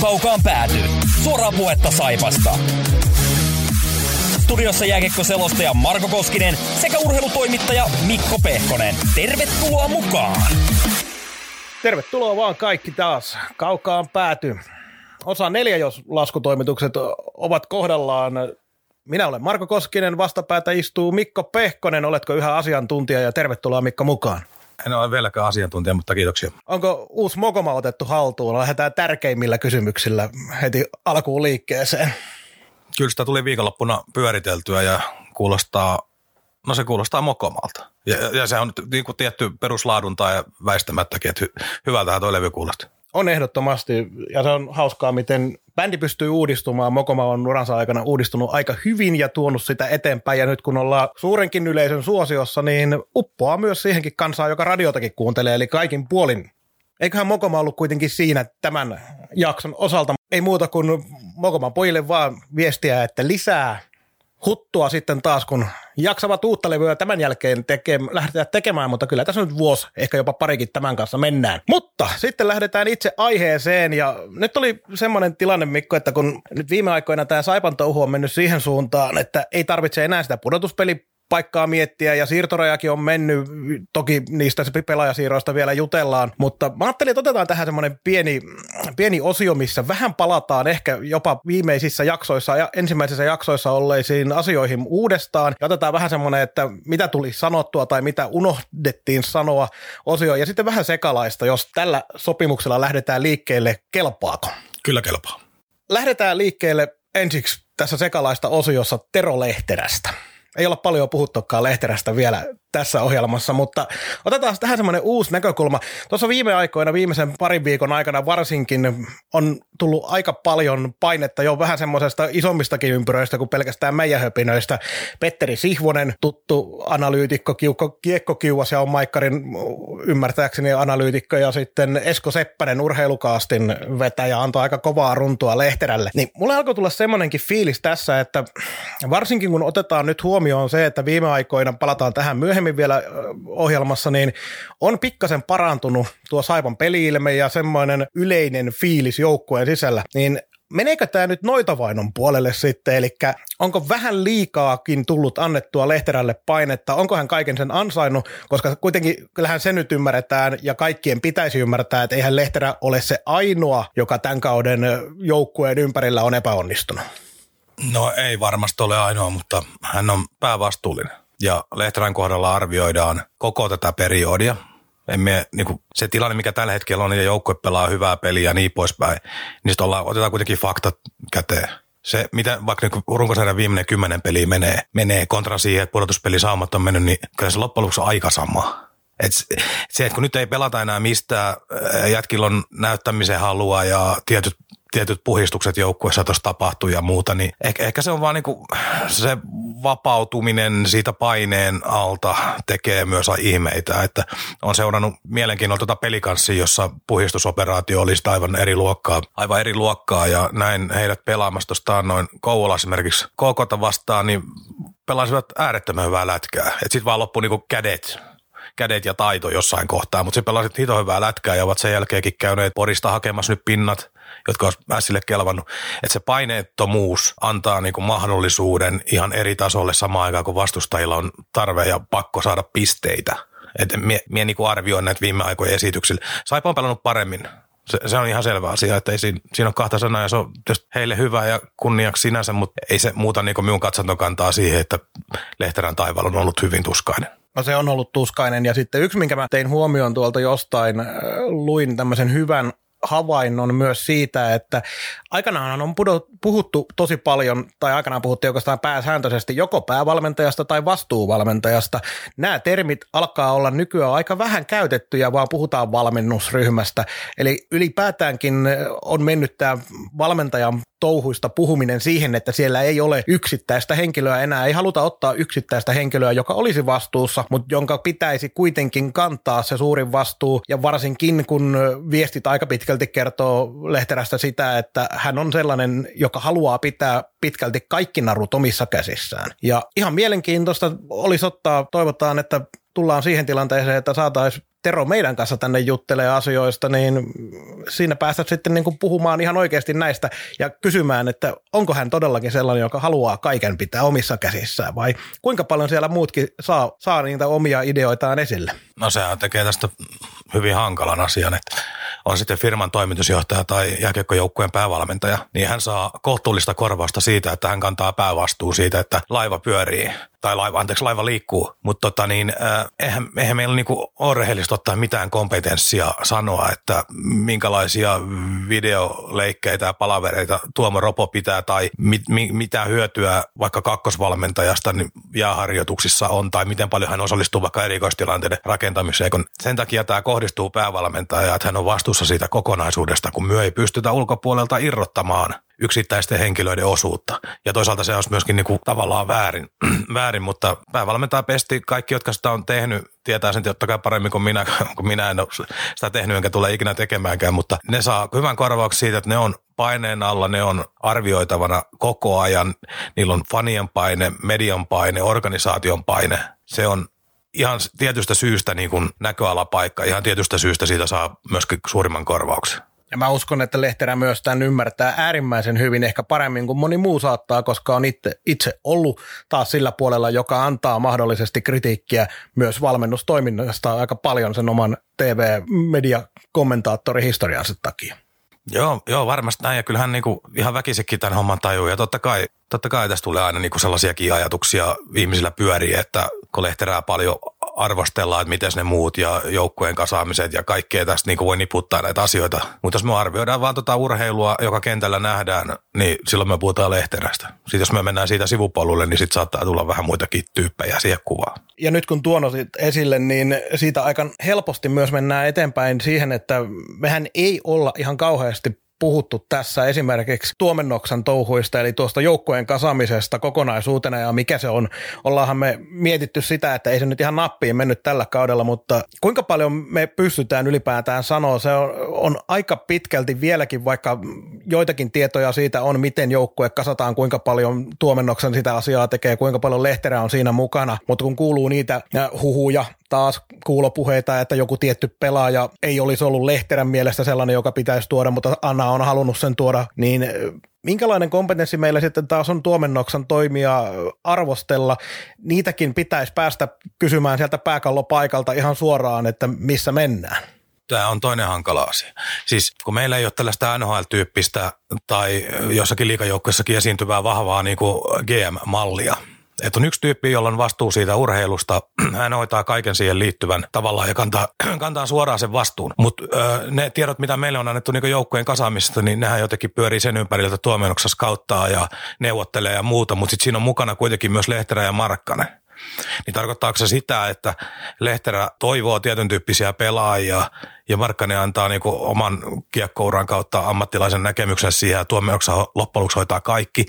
kaukaan pääty. Suoraa puhetta Saipasta. Studiossa jääkiekko-selostaja Marko Koskinen sekä urheilutoimittaja Mikko Pehkonen. Tervetuloa mukaan! Tervetuloa vaan kaikki taas. Kaukaan pääty. Osa neljä, jos laskutoimitukset ovat kohdallaan. Minä olen Marko Koskinen, vastapäätä istuu Mikko Pehkonen. Oletko yhä asiantuntija ja tervetuloa Mikko mukaan. En ole vieläkään asiantuntija, mutta kiitoksia. Onko uusi Mokoma otettu haltuun? Lähdetään tärkeimmillä kysymyksillä heti alkuun liikkeeseen. Kyllä sitä tuli viikonloppuna pyöriteltyä ja kuulostaa, no se kuulostaa Mokomalta. Ja, ja se on niin kuin tietty peruslaadunta ja väistämättäkin, että hy, hyvältähän tuo levy kuulostaa. On ehdottomasti, ja se on hauskaa, miten bändi pystyy uudistumaan. Mokoma on uransa aikana uudistunut aika hyvin ja tuonut sitä eteenpäin. Ja nyt kun ollaan suurenkin yleisön suosiossa, niin uppoaa myös siihenkin kansaa, joka radiotakin kuuntelee, eli kaikin puolin. Eiköhän Mokoma ollut kuitenkin siinä tämän jakson osalta. Ei muuta kuin Mokoman pojille vaan viestiä, että lisää huttua sitten taas, kun jaksavat uutta levyä tämän jälkeen teke, lähdetään tekemään, mutta kyllä tässä nyt vuosi, ehkä jopa parikin tämän kanssa mennään. Mutta sitten lähdetään itse aiheeseen ja nyt oli semmoinen tilanne Mikko, että kun nyt viime aikoina tämä Saipan touhu on mennyt siihen suuntaan, että ei tarvitse enää sitä pudotuspeli paikkaa miettiä ja siirtorajakin on mennyt, toki niistä pelaajasiirroista vielä jutellaan, mutta mä ajattelin, että otetaan tähän semmoinen pieni, pieni osio, missä vähän palataan ehkä jopa viimeisissä jaksoissa ja ensimmäisissä jaksoissa olleisiin asioihin uudestaan ja otetaan vähän semmoinen, että mitä tuli sanottua tai mitä unohdettiin sanoa osio ja sitten vähän sekalaista, jos tällä sopimuksella lähdetään liikkeelle, kelpaako? Kyllä kelpaa. Lähdetään liikkeelle ensiksi tässä sekalaista osiossa Tero Lehterästä ei olla paljon puhuttukaan Lehterästä vielä tässä ohjelmassa, mutta otetaan tähän semmoinen uusi näkökulma. Tuossa viime aikoina, viimeisen parin viikon aikana varsinkin on tullut aika paljon painetta jo vähän semmoisesta isommistakin ympyröistä kuin pelkästään meidän höpinöistä. Petteri Sihvonen, tuttu analyytikko, kiukko, kiekkokiuas ja on Maikkarin ymmärtääkseni analyytikko ja sitten Esko Seppänen, urheilukaastin vetäjä, antoi aika kovaa runtua Lehterälle. Niin mulle alkoi tulla semmoinenkin fiilis tässä, että varsinkin kun otetaan nyt huomioon se, että viime aikoina palataan tähän myöhemmin, myöhemmin vielä ohjelmassa, niin on pikkasen parantunut tuo Saipan peliilme ja semmoinen yleinen fiilis joukkueen sisällä, niin meneekö tämä nyt noitavainon puolelle sitten, eli onko vähän liikaakin tullut annettua Lehterälle painetta, onko hän kaiken sen ansainnut, koska kuitenkin kyllähän se nyt ymmärretään ja kaikkien pitäisi ymmärtää, että eihän Lehterä ole se ainoa, joka tämän kauden joukkueen ympärillä on epäonnistunut. No ei varmasti ole ainoa, mutta hän on päävastuullinen ja Lehterän kohdalla arvioidaan koko tätä periodia. Emme, niin kuin se tilanne, mikä tällä hetkellä on, ja joukkue pelaa hyvää peliä ja niin poispäin, niin sitten otetaan kuitenkin faktat käteen. Se, mitä vaikka niin runkosarjan viimeinen kymmenen peli menee, menee kontra siihen, että pudotuspeli saamat on mennyt, niin kyllä se loppujen lopuksi on aika sama. Et se, että kun nyt ei pelata enää mistään, jätkillä on näyttämisen halua ja tietyt tietyt puhistukset joukkueessa tuossa tapahtuu ja muuta, niin ehkä, ehkä se on vaan niinku se vapautuminen siitä paineen alta tekee myös ihmeitä, että on seurannut mielenkiinnolla tuota pelikanssia, jossa puhistusoperaatio olisi aivan eri luokkaa, aivan eri luokkaa ja näin heidät pelaamassa tuosta noin Kouvola esimerkiksi KKta vastaan, niin pelasivat äärettömän hyvää lätkää. Että sitten vaan loppui niinku kädet kädet ja taito jossain kohtaa, mutta se pelasit hito hyvää lätkää ja ovat sen jälkeenkin käyneet Porista hakemassa nyt pinnat jotka olisi Mässille kelvannut. Että se paineettomuus antaa niinku mahdollisuuden ihan eri tasolle samaan aikaan, kun vastustajilla on tarve ja pakko saada pisteitä. Et mie, mie niinku arvioin näitä viime aikojen esityksillä. Saipa on pelannut paremmin. Se, se, on ihan selvä asia, että ei siinä, siinä on kahta sanaa ja se on heille hyvä ja kunniaksi sinänsä, mutta ei se muuta niin minun katsantokantaa siihen, että Lehterän taivaalla on ollut hyvin tuskainen. No se on ollut tuskainen ja sitten yksi, minkä mä tein huomioon tuolta jostain, äh, luin tämmöisen hyvän havainnon myös siitä, että aikanaan on puhuttu tosi paljon, tai aikanaan puhuttiin oikeastaan pääsääntöisesti joko päävalmentajasta tai vastuuvalmentajasta. Nämä termit alkaa olla nykyään aika vähän käytettyjä, vaan puhutaan valmennusryhmästä. Eli ylipäätäänkin on mennyt tämä valmentajan touhuista puhuminen siihen, että siellä ei ole yksittäistä henkilöä enää. Ei haluta ottaa yksittäistä henkilöä, joka olisi vastuussa, mutta jonka pitäisi kuitenkin kantaa se suurin vastuu. Ja varsinkin kun viestit aika pitkälti kertoo Lehterästä sitä, että hän on sellainen, joka haluaa pitää pitkälti kaikki narut omissa käsissään. Ja ihan mielenkiintoista olisi ottaa, toivotaan, että tullaan siihen tilanteeseen, että saataisiin Tero meidän kanssa tänne juttelee asioista, niin siinä päästät sitten niin kuin puhumaan ihan oikeasti näistä ja kysymään, että onko hän todellakin sellainen, joka haluaa kaiken pitää omissa käsissään vai kuinka paljon siellä muutkin saa, saa niitä omia ideoitaan esille? No sehän tekee tästä hyvin hankalan asian, että on sitten firman toimitusjohtaja tai jääkiekkojoukkueen päävalmentaja, niin hän saa kohtuullista korvausta siitä, että hän kantaa päävastuun siitä, että laiva pyörii. Tai laiva, anteeksi, laiva liikkuu, mutta tota niin, äh, eihän, eihän meillä niinku ole rehellistä ottaa mitään kompetenssia sanoa, että minkälaisia videoleikkeitä ja palavereita Tuomo Ropo pitää tai mit, mi, mitä hyötyä vaikka kakkosvalmentajasta niin jääharjoituksissa on tai miten paljon hän osallistuu vaikka erikoistilanteiden rakentamiseen, kun sen takia tämä kohdistuu päävalmentajaan, että hän on vastuussa siitä kokonaisuudesta, kun myö ei pystytä ulkopuolelta irrottamaan yksittäisten henkilöiden osuutta. Ja toisaalta se olisi myöskin niin kuin tavallaan väärin, väärin, mutta päävalmentaja pesti, kaikki, jotka sitä on tehnyt, tietää sen totta kai paremmin kuin minä, kun minä en ole sitä tehnyt enkä tule ikinä tekemäänkään, mutta ne saa hyvän korvauksen siitä, että ne on paineen alla, ne on arvioitavana koko ajan, niillä on fanien paine, median paine, organisaation paine. Se on ihan tietystä syystä niin kuin näköalapaikka, ihan tietystä syystä siitä saa myöskin suurimman korvauksen. Ja mä uskon, että Lehterä myös tämän ymmärtää äärimmäisen hyvin, ehkä paremmin kuin moni muu saattaa, koska on itse, itse ollut taas sillä puolella, joka antaa mahdollisesti kritiikkiä myös valmennustoiminnasta aika paljon sen oman TV-media-kommentaattorihistoriansa takia. Joo, joo, varmasti näin. Ja kyllähän niinku ihan väkisekin tämän homman tajuu. Ja totta kai, totta kai tästä tulee aina niinku sellaisiakin ajatuksia ihmisillä pyörii, että kun Lehterää paljon arvostellaan, että miten ne muut ja joukkueen kasaamiset ja kaikkea tästä niin voi niputtaa näitä asioita. Mutta jos me arvioidaan vaan tota urheilua, joka kentällä nähdään, niin silloin me puhutaan lehterästä. Sitten jos me mennään siitä sivupolulle, niin sitten saattaa tulla vähän muitakin tyyppejä siihen kuvaan. Ja nyt kun tuon esille, niin siitä aika helposti myös mennään eteenpäin siihen, että mehän ei olla ihan kauheasti puhuttu tässä esimerkiksi tuomennoksen touhuista, eli tuosta joukkojen kasamisesta kokonaisuutena ja mikä se on. Ollaanhan me mietitty sitä, että ei se nyt ihan nappiin mennyt tällä kaudella, mutta kuinka paljon me pystytään ylipäätään sanoa, se on, on aika pitkälti vieläkin, vaikka joitakin tietoja siitä on, miten joukkue kasataan, kuinka paljon tuomennoksen sitä asiaa tekee, kuinka paljon lehterä on siinä mukana, mutta kun kuuluu niitä huhuja taas kuulopuheita, että joku tietty pelaaja ei olisi ollut Lehterän mielestä sellainen, joka pitäisi tuoda, mutta Anna on halunnut sen tuoda, niin minkälainen kompetenssi meillä sitten taas on tuomennoksan toimia arvostella? Niitäkin pitäisi päästä kysymään sieltä pääkallopaikalta ihan suoraan, että missä mennään. Tämä on toinen hankala asia. Siis kun meillä ei ole tällaista NHL-tyyppistä tai jossakin liikajoukkuessakin esiintyvää vahvaa niin kuin GM-mallia, että on yksi tyyppi, jolla on vastuu siitä urheilusta. Hän hoitaa kaiken siihen liittyvän tavallaan ja kantaa, kantaa suoraan sen vastuun. Mutta ne tiedot, mitä meille on annettu niin joukkojen kasaamisesta, niin nehän jotenkin pyörii sen ympärillä, että tuomennoksessa kauttaa ja neuvottelee ja muuta. Mutta sitten siinä on mukana kuitenkin myös Lehterä ja Markkanen. Niin tarkoittaako se sitä, että Lehterä toivoo tietyn tyyppisiä pelaajia ja Markkanen antaa niin oman kiekkouran kautta ammattilaisen näkemyksen siihen ja tuomioksi loppujen hoitaa kaikki?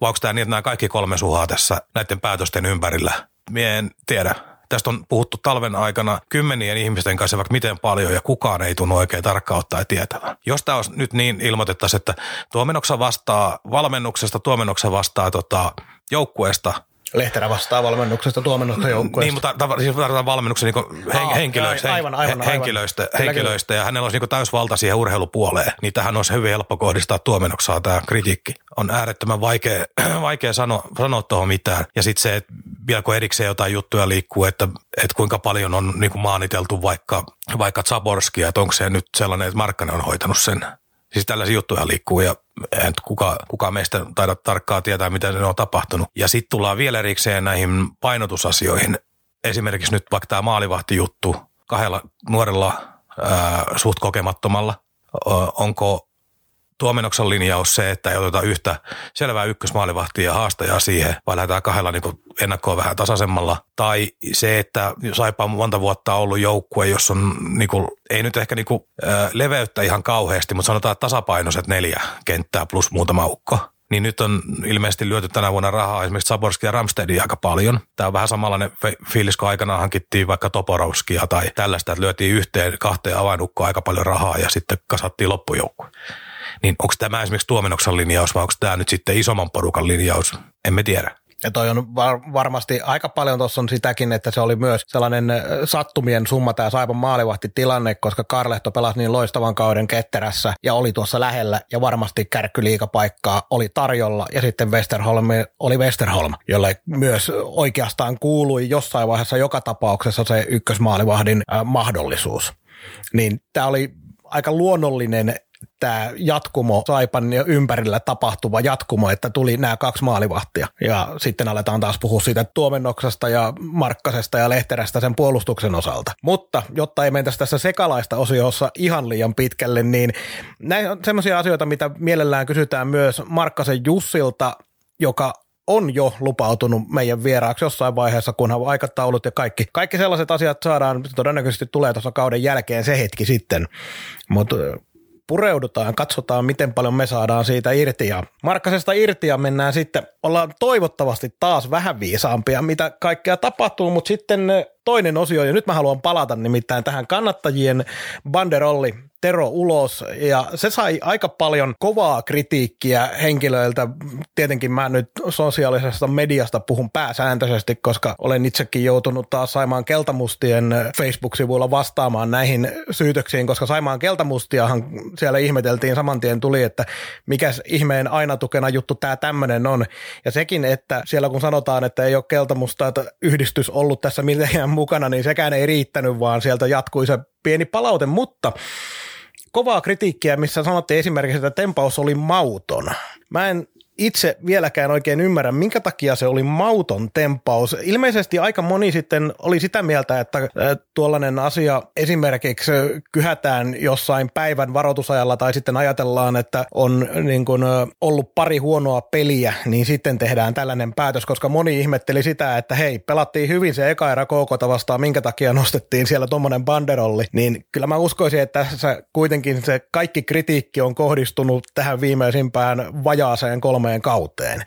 Vai onko tämä niin, että nämä kaikki kolme suhaa tässä näiden päätösten ympärillä? Mie en tiedä. Tästä on puhuttu talven aikana kymmenien ihmisten kanssa vaikka miten paljon ja kukaan ei tunnu oikein tarkkaan ottaa tietävän. Jos tämä olisi nyt niin ilmoitettaisiin, että tuomennoksa vastaa valmennuksesta, tuomennoksa vastaa tota, joukkueesta – Lehterä vastaa valmennuksesta tuomennosta joukkueesta. Niin, mutta tav- siis valmennuksen niin hen- Aa, henkilöistä, aivan, aivan, aivan. henkilöistä, henkilöistä ja hänellä olisi niin täysvalta siihen urheilupuoleen. Niin tähän olisi hyvin helppo kohdistaa tuomennoksaa tämä kritiikki. On äärettömän vaikea, vaikea sanoa, sanoa tuohon mitään. Ja sitten se, että vielä kun erikseen jotain juttuja liikkuu, että, että kuinka paljon on niin kuin maaniteltu vaikka, vaikka Zaborskia, että onko se nyt sellainen, että Markkanen on hoitanut sen Siis tällaisia juttuja liikkuu ja en kuka, kuka meistä taida tarkkaa tietää, mitä ne on tapahtunut. Ja sitten tullaan vielä erikseen näihin painotusasioihin. Esimerkiksi nyt vaikka tämä maalivahtijuttu kahdella nuorella ää, suht kokemattomalla. onko tuomennoksen linjaus se, että ei oteta yhtä selvää ykkösmaalivahtia ja haastajaa siihen, vai lähdetään kahdella niin ennakkoa vähän tasaisemmalla. Tai se, että Saipa on monta vuotta ollut joukkue, jos on niin kuin, ei nyt ehkä niin kuin, äh, leveyttä ihan kauheasti, mutta sanotaan tasapainoiset neljä kenttää plus muutama ukko niin nyt on ilmeisesti lyöty tänä vuonna rahaa esimerkiksi Saborskia ja Ramstedin aika paljon. Tämä on vähän samanlainen fiilis, kun aikanaan hankittiin vaikka Toporovskia tai tällaista, että lyötiin yhteen kahteen avainukkoon aika paljon rahaa ja sitten kasattiin loppujoukkue. Niin onko tämä esimerkiksi tuomenoksen linjaus vai onko tämä nyt sitten isomman porukan linjaus? Emme tiedä. Ja toi on var- varmasti aika paljon tuossa on sitäkin, että se oli myös sellainen sattumien summa tämä Saipan maalivahti tilanne, koska Karlehto pelasi niin loistavan kauden ketterässä ja oli tuossa lähellä ja varmasti kärkkyliikapaikkaa oli tarjolla ja sitten Westerholm oli Westerholm, jolle myös oikeastaan kuului jossain vaiheessa joka tapauksessa se ykkösmaalivahdin äh, mahdollisuus. Niin tämä oli aika luonnollinen tämä jatkumo, Saipan ympärillä tapahtuva jatkumo, että tuli nämä kaksi maalivahtia. Ja sitten aletaan taas puhua siitä tuomennoksesta ja Markkasesta ja Lehterästä sen puolustuksen osalta. Mutta jotta ei mentäisi tässä sekalaista osiossa ihan liian pitkälle, niin näin on semmoisia asioita, mitä mielellään kysytään myös Markkasen Jussilta, joka on jo lupautunut meidän vieraaksi jossain vaiheessa, kunhan aikataulut ja kaikki, kaikki sellaiset asiat saadaan, todennäköisesti tulee tuossa kauden jälkeen se hetki sitten. Mutta pureudutaan, katsotaan miten paljon me saadaan siitä irti. Ja Markkasesta irti ja mennään sitten, ollaan toivottavasti taas vähän viisaampia, mitä kaikkea tapahtuu, mutta sitten toinen osio, ja nyt mä haluan palata nimittäin tähän kannattajien banderolli Tero ulos ja se sai aika paljon kovaa kritiikkiä henkilöiltä. Tietenkin mä nyt sosiaalisesta mediasta puhun pääsääntöisesti, koska olen itsekin joutunut taas Saimaan Keltamustien Facebook-sivuilla vastaamaan näihin syytöksiin, koska Saimaan Keltamustiahan siellä ihmeteltiin saman tien tuli, että mikä ihmeen aina tukena juttu tämä tämmöinen on. Ja sekin, että siellä kun sanotaan, että ei ole Keltamusta että yhdistys ollut tässä mitenkään mukana, niin sekään ei riittänyt, vaan sieltä jatkui se pieni palaute, mutta kovaa kritiikkiä, missä sanottiin esimerkiksi, että tempaus oli mauton. Mä en itse vieläkään oikein ymmärrä, minkä takia se oli mauton tempaus. Ilmeisesti aika moni sitten oli sitä mieltä, että tuollainen asia esimerkiksi kyhätään jossain päivän varoitusajalla tai sitten ajatellaan, että on niin kuin ollut pari huonoa peliä, niin sitten tehdään tällainen päätös, koska moni ihmetteli sitä, että hei, pelattiin hyvin se eka erä KK vastaan, minkä takia nostettiin siellä tuommoinen banderolli, niin kyllä mä uskoisin, että tässä kuitenkin se kaikki kritiikki on kohdistunut tähän viimeisimpään vajaaseen kolme kolmeen kauteen.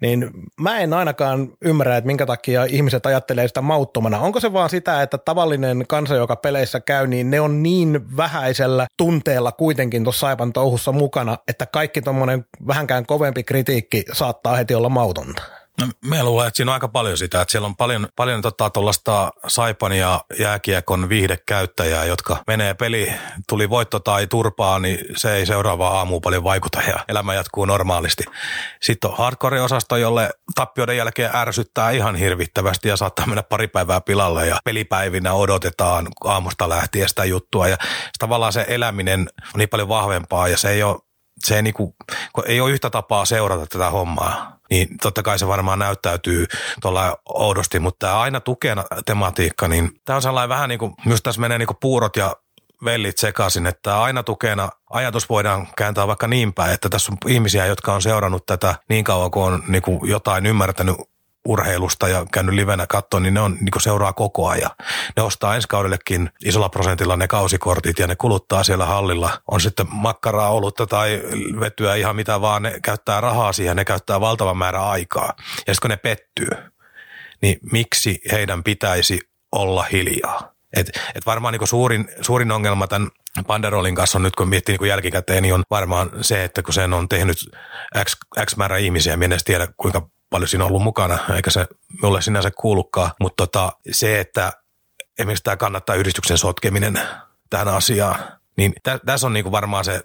Niin mä en ainakaan ymmärrä, että minkä takia ihmiset ajattelee sitä mauttomana. Onko se vaan sitä, että tavallinen kansa, joka peleissä käy, niin ne on niin vähäisellä tunteella kuitenkin tuossa Saipan touhussa mukana, että kaikki tuommoinen vähänkään kovempi kritiikki saattaa heti olla mautonta. No, me luulen, että siinä on aika paljon sitä, että siellä on paljon, paljon tota, tuollaista Saipan ja jääkiekon viihdekäyttäjää, jotka menee peli, tuli voitto tai turpaa, niin se ei seuraavaa aamu paljon vaikuta ja elämä jatkuu normaalisti. Sitten on hardcore-osasto, jolle tappioiden jälkeen ärsyttää ihan hirvittävästi ja saattaa mennä pari päivää pilalle ja pelipäivinä odotetaan aamusta lähtien sitä juttua ja tavallaan se eläminen on niin paljon vahvempaa ja se ei ole se ei, niinku, ei ole yhtä tapaa seurata tätä hommaa, niin totta kai se varmaan näyttäytyy tuolla oudosti, mutta tämä aina tukena tematiikka, niin tämä on sellainen vähän niin kuin, myös tässä menee niin kuin puurot ja vellit sekaisin, että aina tukena ajatus voidaan kääntää vaikka niin päin, että tässä on ihmisiä, jotka on seurannut tätä niin kauan kuin on niin kuin jotain ymmärtänyt urheilusta ja käynyt livenä katsoa, niin ne on, niin seuraa koko ajan. Ne ostaa ensi kaudellekin isolla prosentilla ne kausikortit ja ne kuluttaa siellä hallilla. On sitten makkaraa, olutta tai vetyä ihan mitä vaan, ne käyttää rahaa siihen, ne käyttää valtavan määrä aikaa. Ja sitten kun ne pettyy, niin miksi heidän pitäisi olla hiljaa? Et, et varmaan niin suurin, suurin ongelma tämän Panderolin kanssa on nyt, kun miettii niin jälkikäteen, niin on varmaan se, että kun sen on tehnyt X, X määrä ihmisiä, en edes tiedä kuinka paljon siinä ollut mukana, eikä se mulle sinänsä kuulukaan. Mutta tota, se, että esimerkiksi tämä kannattaa yhdistyksen sotkeminen tähän asiaan, niin tä, tässä on niinku varmaan se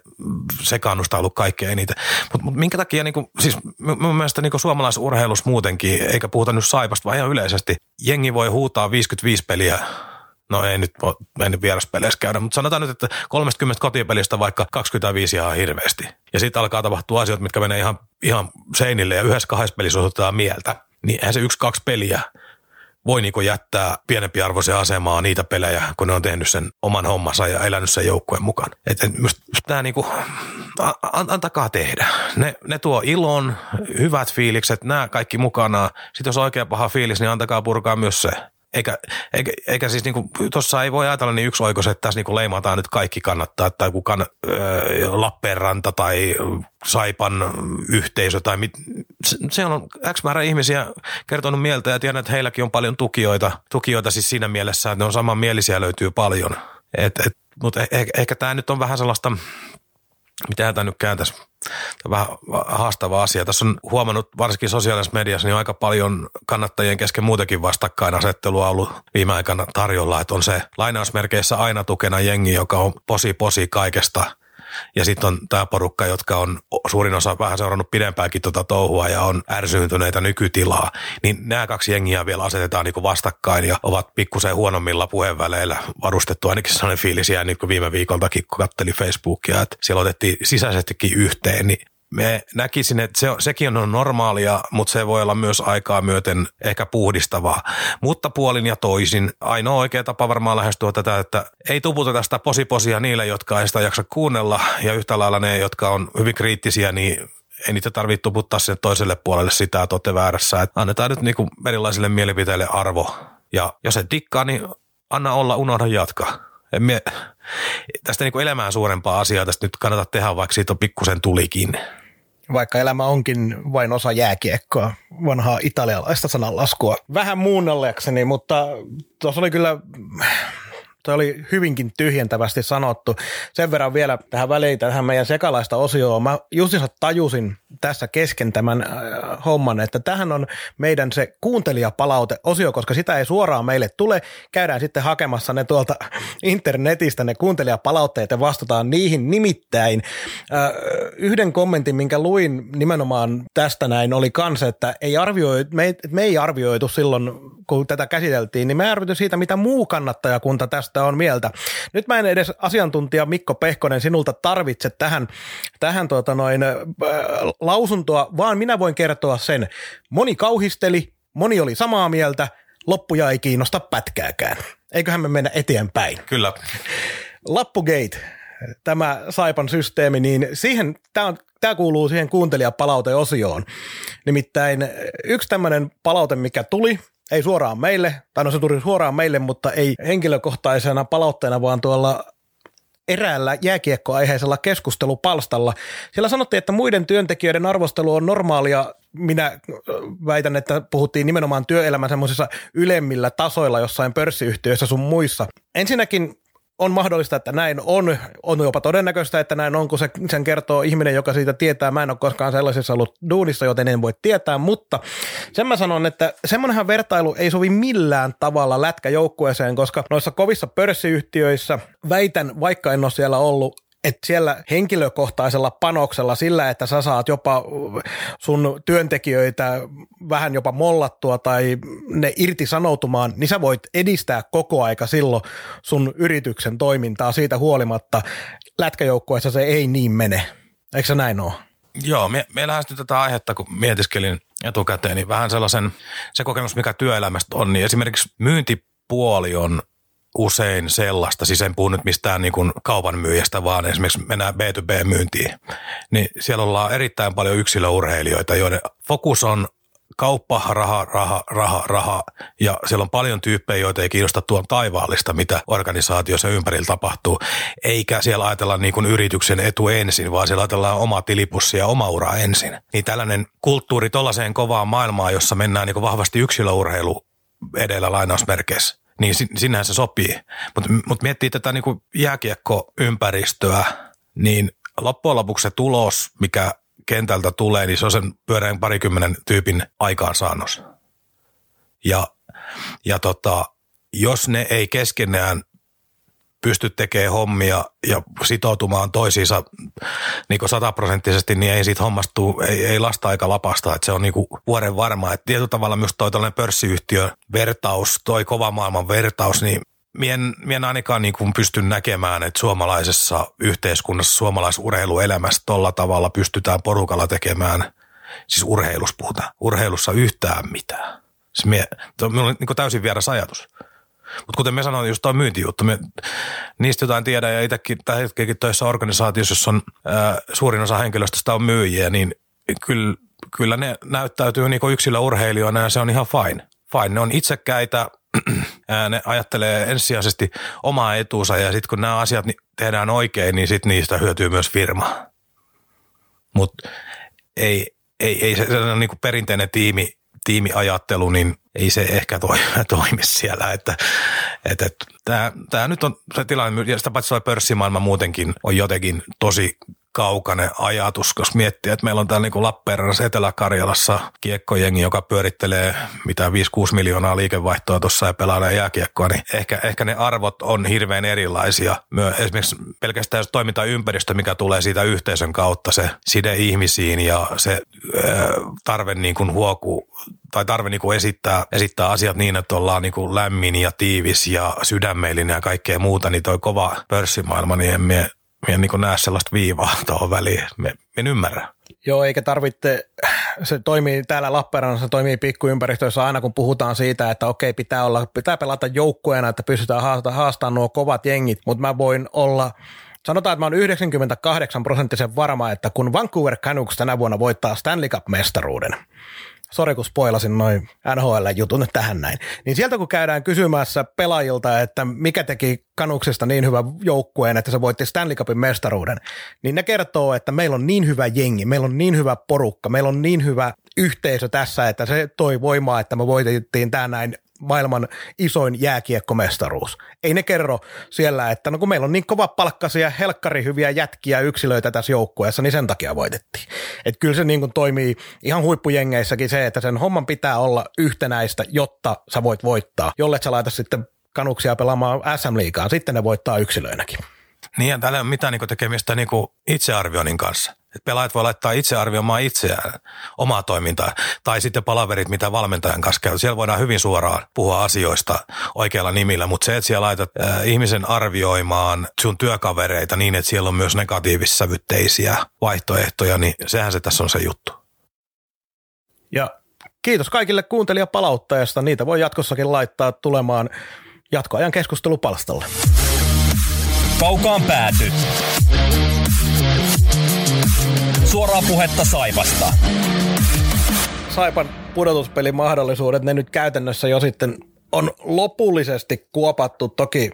sekaannusta ollut kaikkein eniten. Mutta mut minkä takia, niinku, siis mun mielestä niinku suomalaisurheilus muutenkin, eikä puhuta nyt saipasta, vaan ihan yleisesti, jengi voi huutaa 55 peliä no ei nyt, ei nyt vieraspeleissä käydä, mutta sanotaan nyt, että 30 kotipelistä vaikka 25 ihan hirveästi. Ja sitten alkaa tapahtua asioita, mitkä menee ihan, ihan seinille ja yhdessä kahdessa pelissä osoitetaan mieltä. Niin eihän se yksi, kaksi peliä voi niinku jättää pienempi arvoisen asemaa niitä pelejä, kun ne on tehnyt sen oman hommansa ja elänyt sen joukkueen mukaan. Että tämä niinku, antakaa tehdä. Ne, ne tuo ilon, hyvät fiilikset, nämä kaikki mukana. Sitten jos on oikein paha fiilis, niin antakaa purkaa myös se. Eikä, eikä, eikä siis niinku, tuossa ei voi ajatella niin oikos, että tässä niinku leimataan nyt kaikki kannattaa, tai kukaan Lappeenranta tai Saipan yhteisö tai mit, se on X määrä ihmisiä kertonut mieltä ja tiedän, että heilläkin on paljon tukijoita, tukijoita siis siinä mielessä, että ne on samanmielisiä löytyy paljon. Et, et, mutta ehkä, ehkä tämä nyt on vähän sellaista miten tämä nyt kääntäisi? Tämä on vähän haastava asia. Tässä on huomannut varsinkin sosiaalisessa mediassa niin aika paljon kannattajien kesken muutenkin vastakkainasettelua ollut viime aikana tarjolla, että on se lainausmerkeissä aina tukena jengi, joka on posi posi kaikesta – ja sitten on tämä porukka, jotka on suurin osa vähän seurannut pidempäänkin tuota touhua ja on ärsyyntyneitä nykytilaa. Niin nämä kaksi jengiä vielä asetetaan niin vastakkain ja ovat pikkusen huonommilla puheenväleillä varustettu. Ainakin sellainen fiilis jää niin viime viikoltakin, kun katselin Facebookia, että siellä otettiin sisäisestikin yhteen, niin me näkisin, että se, sekin on normaalia, mutta se voi olla myös aikaa myöten ehkä puhdistavaa. Mutta puolin ja toisin, ainoa oikea tapa varmaan lähestyä tätä, että ei tuputeta sitä posiposia niille, jotka ei sitä jaksa kuunnella, ja yhtä lailla ne, jotka on hyvin kriittisiä, niin ei niitä tarvitse tuputtaa sinne toiselle puolelle sitä, että olette väärässä. Että annetaan nyt niinku erilaisille mielipiteille arvo. Ja jos et dikkaa, niin anna olla, unohda jatkaa. En mie, tästä niinku elämään suurempaa asiaa tästä nyt kannata tehdä, vaikka siitä on pikkusen tulikin vaikka elämä onkin vain osa jääkiekkoa, vanhaa italialaista sananlaskua. Vähän muunnalleakseni, mutta tuossa oli kyllä Tuo oli hyvinkin tyhjentävästi sanottu. Sen verran vielä tähän väliin, tähän meidän sekalaista osioon. Mä justiinsa tajusin tässä kesken tämän äh, homman, että tähän on meidän se kuuntelijapalaute-osio, koska sitä ei suoraan meille tule. Käydään sitten hakemassa ne tuolta internetistä, ne kuuntelijapalautteet ja vastataan niihin nimittäin. Äh, yhden kommentin, minkä luin nimenomaan tästä näin, oli kanssa, että ei arvioi, me, me ei arvioitu silloin, kun tätä käsiteltiin, niin me arvioitu siitä, mitä muu kannattajakunta tästä on mieltä. Nyt mä en edes asiantuntija Mikko Pehkonen sinulta tarvitse tähän, tähän tuota noin, äh, lausuntoa, vaan minä voin kertoa sen. Moni kauhisteli, moni oli samaa mieltä, loppuja ei kiinnosta pätkääkään. Eiköhän me mennä eteenpäin. Kyllä. Lappugate, tämä Saipan systeemi, niin siihen, tämä, on, tämä kuuluu siihen kuuntelijapalauteosioon. Nimittäin yksi tämmöinen palaute, mikä tuli, ei suoraan meille, tai no se tuli suoraan meille, mutta ei henkilökohtaisena palautteena, vaan tuolla eräällä jääkiekkoaiheisella keskustelupalstalla. Siellä sanottiin, että muiden työntekijöiden arvostelu on normaalia. Minä väitän, että puhuttiin nimenomaan työelämän semmoisissa ylemmillä tasoilla jossain pörssiyhtiöissä sun muissa. Ensinnäkin on mahdollista, että näin on. On jopa todennäköistä, että näin on, kun se, sen kertoo ihminen, joka siitä tietää. Mä en ole koskaan sellaisessa ollut duunissa, joten en voi tietää, mutta sen mä sanon, että semmoinenhan vertailu ei sovi millään tavalla lätkäjoukkueeseen, koska noissa kovissa pörssiyhtiöissä väitän, vaikka en ole siellä ollut, että siellä henkilökohtaisella panoksella sillä, että sä saat jopa sun työntekijöitä vähän jopa mollattua tai ne irtisanoutumaan, niin sä voit edistää koko aika silloin sun yrityksen toimintaa siitä huolimatta. Lätkäjoukkueessa se ei niin mene. Eikö se näin ole? Joo, me, me lähestyin tätä aihetta, kun mietiskelin etukäteen, niin vähän sellaisen, se kokemus, mikä työelämästä on, niin esimerkiksi myyntipuoli on usein sellaista, siis en puhu nyt mistään niin kuin kaupan myyjästä, vaan esimerkiksi mennään B2B-myyntiin, niin siellä ollaan erittäin paljon yksilöurheilijoita, joiden fokus on kauppa, raha, raha, raha, raha. Ja siellä on paljon tyyppejä, joita ei kiinnosta tuon taivaallista, mitä organisaatiossa ympärillä tapahtuu. Eikä siellä ajatella niin kuin yrityksen etu ensin, vaan siellä ajatellaan oma tilipussi ja oma ura ensin. Niin tällainen kulttuuri tuollaiseen kovaan maailmaan, jossa mennään niin kuin vahvasti yksilöurheilu edellä lainausmerkeissä niin sinähän se sopii. Mutta mut miettii tätä niin kuin jääkiekkoympäristöä, niin loppujen lopuksi se tulos, mikä kentältä tulee, niin se on sen pyöreän parikymmenen tyypin aikaansaannos. Ja, ja tota, jos ne ei keskenään pysty tekemään hommia ja sitoutumaan toisiinsa niin sataprosenttisesti, niin ei siitä hommasta ei, ei lasta aika lapasta. Että se on niin kuin vuoden varma. Että tietyllä tavalla myös toi tällainen pörssiyhtiö vertaus, toi kova maailman vertaus, niin Mien, mien ainakaan niin kuin pystyn näkemään, että suomalaisessa yhteiskunnassa, suomalaisurheiluelämässä tuolla tavalla pystytään porukalla tekemään, siis urheilussa puhutaan, urheilussa yhtään mitään. Se mie, on niin täysin vieras ajatus. Mutta kuten me sanoin, just tuo myyntijuttu, me niistä jotain tiedän ja itsekin tällä hetkelläkin töissä organisaatiossa, jossa on ää, suurin osa henkilöstöstä on myyjiä, niin kyllä, kyllä ne näyttäytyy niin yksilöurheilijoina ja se on ihan fine. Fine, ne on itsekäitä, ne ajattelee ensisijaisesti omaa etuunsa ja sitten kun nämä asiat tehdään oikein, niin sitten niistä hyötyy myös firma. Mutta ei, ei, ei se, se on niin perinteinen tiimi, tiimiajattelu, niin ei se ehkä toimi, toimi siellä. Että, että, että tämä, tämä nyt on se tilanne, ja sitä paitsi pörssimaailma muutenkin on jotenkin tosi kaukainen ajatus, jos miettii, että meillä on täällä niin Lappeenrannassa Etelä-Karjalassa kiekkojengi, joka pyörittelee mitä 5-6 miljoonaa liikevaihtoa tuossa ja pelaa jääkiekkoa, niin ehkä, ehkä ne arvot on hirveän erilaisia. Myö, esimerkiksi pelkästään toimintaympäristö, mikä tulee siitä yhteisön kautta, se side ihmisiin ja se tarve niin kuin huoku tai tarve niin kuin esittää, esittää asiat niin, että ollaan niin kuin lämmin ja tiivis ja sydämellinen ja kaikkea muuta, niin toi kova pörssimaailma, niin en mie, mie niin näe sellaista viivaa tuohon väliin. Me, en ymmärrä. Joo, eikä tarvitse, se toimii täällä Lappeenrannassa, toimii pikkuympäristöissä aina kun puhutaan siitä, että okei, pitää, olla, pitää pelata joukkueena, että pystytään haastamaan, haastamaan nuo kovat jengit, mutta mä voin olla Sanotaan, että mä oon 98 prosenttisen varma, että kun Vancouver Canucks tänä vuonna voittaa Stanley Cup-mestaruuden, sori kun spoilasin noin NHL-jutun tähän näin, niin sieltä kun käydään kysymässä pelaajilta, että mikä teki Kanuksesta niin hyvä joukkueen, että se voitti Stanley Cupin mestaruuden, niin ne kertoo, että meillä on niin hyvä jengi, meillä on niin hyvä porukka, meillä on niin hyvä yhteisö tässä, että se toi voimaa, että me voitettiin tämä näin maailman isoin jääkiekkomestaruus. Ei ne kerro siellä, että no kun meillä on niin kova palkkaisia, helkkari hyviä jätkiä yksilöitä tässä joukkueessa, niin sen takia voitettiin. Että kyllä se niin kuin toimii ihan huippujengeissäkin se, että sen homman pitää olla yhtenäistä, jotta sä voit voittaa. Jollet sä laita sitten kanuksia pelaamaan SM-liigaan, sitten ne voittaa yksilöinäkin. Niin ja täällä ei ole mitään niin tekemistä niin itsearvioinnin kanssa. Et pelaajat voi laittaa itse arvioimaan itseään, omaa toimintaa. Tai sitten palaverit, mitä valmentajan kanssa käy. Siellä voidaan hyvin suoraan puhua asioista oikealla nimillä, mutta se, että siellä laitat äh, ihmisen arvioimaan sun työkavereita niin, että siellä on myös negatiivissävytteisiä vaihtoehtoja, niin sehän se tässä on se juttu. Ja kiitos kaikille kuuntelijapalautteesta. Niitä voi jatkossakin laittaa tulemaan jatkoajan keskustelupalstalle. Kaukaan pääty. Suoraa puhetta Saipasta. Saipan pudotuspelimahdollisuudet, ne nyt käytännössä jo sitten on lopullisesti kuopattu. Toki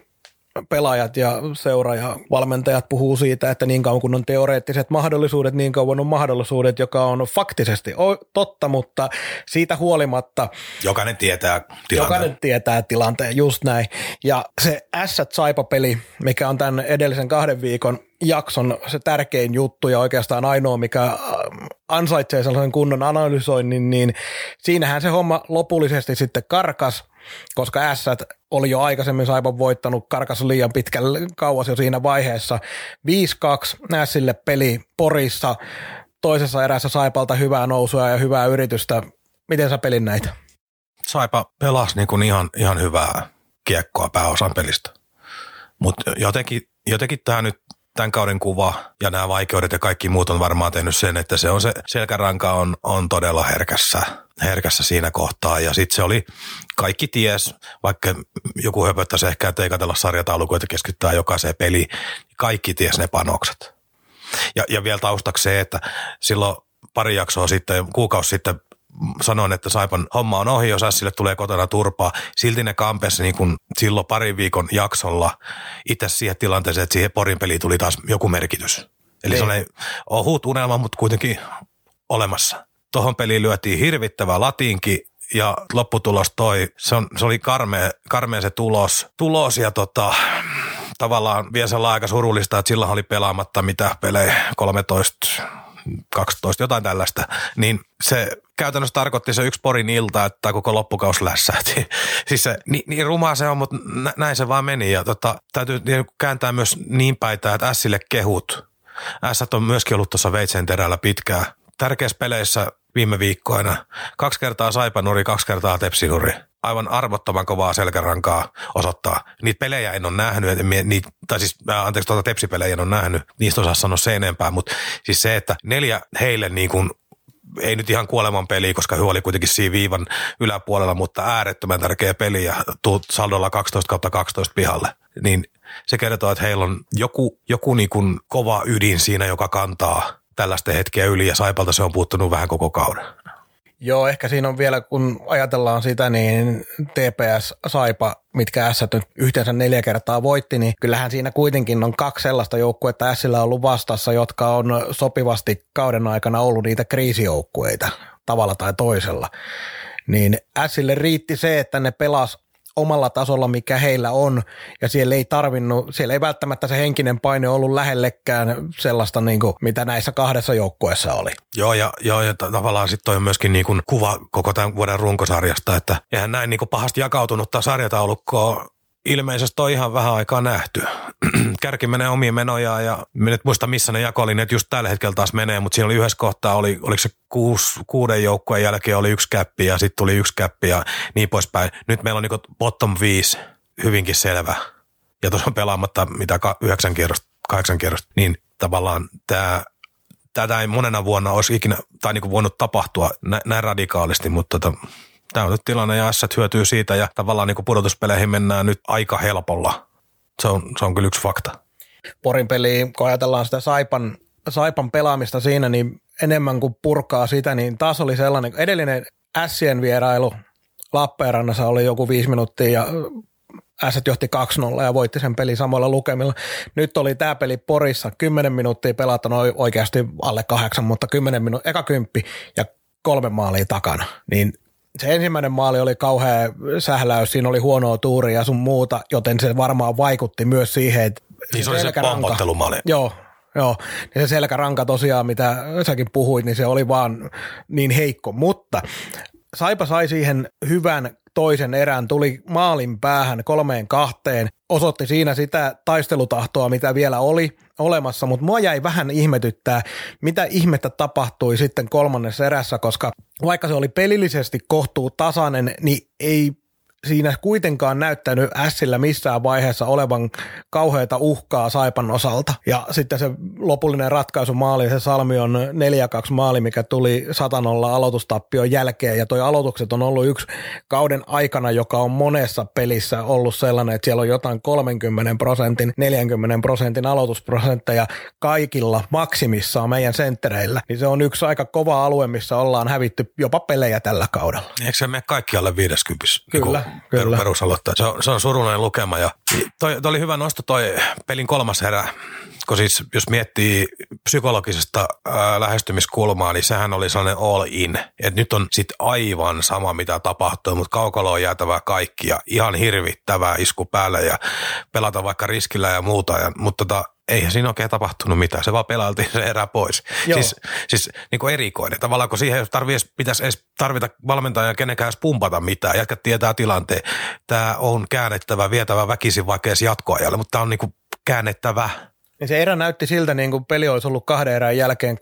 pelaajat ja seura ja valmentajat puhuu siitä, että niin kauan kun on teoreettiset mahdollisuudet, niin kauan on mahdollisuudet, joka on faktisesti totta, mutta siitä huolimatta... Jokainen tietää tilanteen. Jokainen tietää tilanteen, just näin. Ja se S-Saipa-peli, mikä on tämän edellisen kahden viikon jakson se tärkein juttu ja oikeastaan ainoa, mikä äh, ansaitsee sellaisen kunnon analysoinnin, niin siinähän se homma lopullisesti sitten karkas, koska S oli jo aikaisemmin Saipan voittanut, karkas liian pitkälle kauas jo siinä vaiheessa. 5-2 Sille peli Porissa, toisessa erässä Saipalta hyvää nousua ja hyvää yritystä. Miten sä pelin näitä? Saipa pelasi niin kuin ihan, ihan hyvää kiekkoa pääosan pelistä. Mutta jotenkin, jotenkin tämä nyt tämän kauden kuva ja nämä vaikeudet ja kaikki muut on varmaan tehnyt sen, että se on se selkäranka on, on todella herkässä, herkässä siinä kohtaa. Ja sitten se oli, kaikki ties, vaikka joku höpöttäisi ehkä, että ei katsella sarjataulukoita keskittää jokaiseen peliin, niin kaikki ties ne panokset. Ja, ja vielä taustaksi se, että silloin pari jaksoa sitten, kuukausi sitten sanoin, että Saipan homma on ohi, jos sille tulee kotona turpaa. Silti ne kampesi niin kuin silloin parin viikon jaksolla itse siihen tilanteeseen, että siihen Porin peliin tuli taas joku merkitys. Eli se oli ohut unelma, mutta kuitenkin olemassa. Tuohon peliin lyötiin hirvittävä latinki ja lopputulos toi, se, on, se oli karmea, karmea se tulos, tulos ja tota, tavallaan vielä sellainen aika surullista, että silloin oli pelaamatta mitä pelejä, 13, 12, jotain tällaista, niin se käytännössä tarkoitti se yksi porin ilta, että koko loppukaus lässähti. siis se, niin, niin rumaa se on, mutta näin se vaan meni. Ja tota, täytyy kääntää myös niin päitä, että Sille kehut. S on myöskin ollut tuossa veitsen terällä pitkään. Tärkeissä peleissä viime viikkoina. Kaksi kertaa saipanuri, kaksi kertaa tepsinuri. Aivan arvottoman kovaa selkärankaa osoittaa. Niitä pelejä en ole nähnyt, niitä, tai siis, anteeksi, tuota tepsipelejä en ole nähnyt, niistä osaa sanoa se enempää, mutta siis se, että neljä heille niin kuin ei nyt ihan kuoleman peli, koska he oli kuitenkin siinä viivan yläpuolella, mutta äärettömän tärkeä peli ja tuut saldolla 12 kautta 12 pihalle. Niin se kertoo, että heillä on joku, joku niin kuin kova ydin siinä, joka kantaa tällaista hetkeä yli ja Saipalta se on puuttunut vähän koko kauden. Joo, ehkä siinä on vielä, kun ajatellaan sitä, niin TPS Saipa, mitkä S nyt yhteensä neljä kertaa voitti, niin kyllähän siinä kuitenkin on kaksi sellaista joukkuetta Sillä ollut vastassa, jotka on sopivasti kauden aikana ollut niitä kriisijoukkueita tavalla tai toisella. Niin Sille riitti se, että ne pelas omalla tasolla, mikä heillä on, ja siellä ei tarvinnut, siellä ei välttämättä se henkinen paine ollut lähellekään sellaista, niin kuin, mitä näissä kahdessa joukkueessa oli. Joo, ja, joo, ja tavallaan sitten on myöskin niin kuin kuva koko tämän vuoden runkosarjasta, että eihän näin niin kuin pahasti jakautunutta sarjataulukkoa ilmeisesti on ihan vähän aikaa nähty. Kärki menee omiin menojaan ja nyt muista missä ne jakolinjat just tällä hetkellä taas menee, mutta siinä oli yhdessä kohtaa, oli, oliko se kuus, kuuden joukkueen jälkeen oli yksi käppi ja sitten tuli yksi käppi ja niin poispäin. Nyt meillä on niin bottom 5 hyvinkin selvä ja tuossa on pelaamatta mitä yhdeksän kierrosta, kahdeksan kierrosta, niin tavallaan tämä tätä ei monena vuonna olisi ikinä tai niin kuin voinut tapahtua näin radikaalisti, mutta tota, tämä on nyt tilanne ja S hyötyy siitä ja tavallaan niin kuin pudotuspeleihin mennään nyt aika helpolla. Se on, se on kyllä yksi fakta. Porin peli, kun ajatellaan sitä Saipan, Saipan pelaamista siinä, niin enemmän kuin purkaa sitä, niin taas oli sellainen, edellinen Sien vierailu Lappeenrannassa oli joku viisi minuuttia ja S johti 2-0 ja voitti sen peli samoilla lukemilla. Nyt oli tämä peli Porissa, 10 minuuttia pelattu, no oikeasti alle kahdeksan, mutta 10 minuuttia, eka kymppi ja kolme maalia takana. Niin se ensimmäinen maali oli kauhea sähläys, siinä oli huonoa tuuria ja sun muuta, joten se varmaan vaikutti myös siihen, että niin se, se oli se pompottelumaali. Joo, Joo, niin se selkäranka tosiaan, mitä säkin puhuit, niin se oli vaan niin heikko, mutta Saipa sai siihen hyvän toisen erän, tuli maalin päähän kolmeen kahteen, osoitti siinä sitä taistelutahtoa, mitä vielä oli olemassa, mutta mua jäi vähän ihmetyttää, mitä ihmettä tapahtui sitten kolmannessa erässä, koska vaikka se oli pelillisesti kohtuu tasainen, niin ei siinä kuitenkaan näyttänyt Ässillä missään vaiheessa olevan kauheita uhkaa Saipan osalta. Ja sitten se lopullinen ratkaisu maali, se Salmi on 4-2 maali, mikä tuli satanolla aloitustappion jälkeen. Ja toi aloitukset on ollut yksi kauden aikana, joka on monessa pelissä ollut sellainen, että siellä on jotain 30 prosentin, 40 prosentin aloitusprosentteja kaikilla maksimissaan meidän senttereillä. Niin se on yksi aika kova alue, missä ollaan hävitty jopa pelejä tällä kaudella. Eikö se mene kaikki alle 50? Kyllä. Kyllä. perusaloittaa. Se on, se on surullinen lukema ja toi, toi oli hyvä nosto toi pelin kolmas erä, kun siis jos miettii psykologisesta ää, lähestymiskulmaa, niin sehän oli sellainen all in. Et nyt on sitten aivan sama, mitä tapahtuu, mutta kaukalo on jäätävää kaikki ja ihan hirvittävää isku päälle ja pelata vaikka riskillä ja muuta. Ja, mutta tota, eihän siinä oikein tapahtunut mitään, se vaan pelailtiin se erä pois. Joo. Siis, siis niin kuin erikoinen. Tavallaan kun siihen tarvii edes, pitäisi edes tarvita valmentajan kenenkään edes pumpata mitään, jatka tietää tilanteen. Tämä on käännettävä, vietävä väkisin vaikka edes jatkoajalle, mutta tämä on niin kuin käännettävä. Ja se erä näytti siltä, niin kuin peli olisi ollut kahden erän jälkeen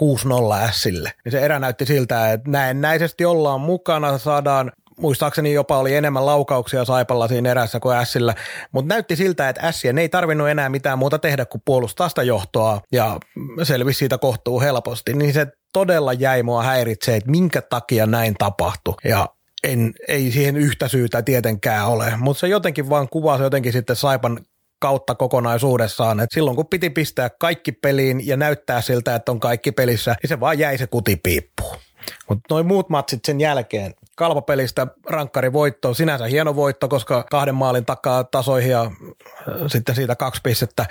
6-0 Sille. Ja se erä näytti siltä, että näennäisesti ollaan mukana, saadaan muistaakseni jopa oli enemmän laukauksia Saipalla siinä erässä kuin Sillä, mutta näytti siltä, että Sien ei tarvinnut enää mitään muuta tehdä kuin puolustaa sitä johtoa ja selvisi siitä kohtuu helposti, niin se todella jäi mua häiritsee, että minkä takia näin tapahtui ja en, ei siihen yhtä syytä tietenkään ole, mutta se jotenkin vaan kuvaa se jotenkin sitten Saipan kautta kokonaisuudessaan. Et silloin kun piti pistää kaikki peliin ja näyttää siltä, että on kaikki pelissä, niin se vaan jäi se kutipiippuun. Mutta noin muut matsit sen jälkeen, kalpapelistä rankkari voitto, sinänsä hieno voitto, koska kahden maalin takaa tasoihin ja äh, sitten siitä kaksi pistettä,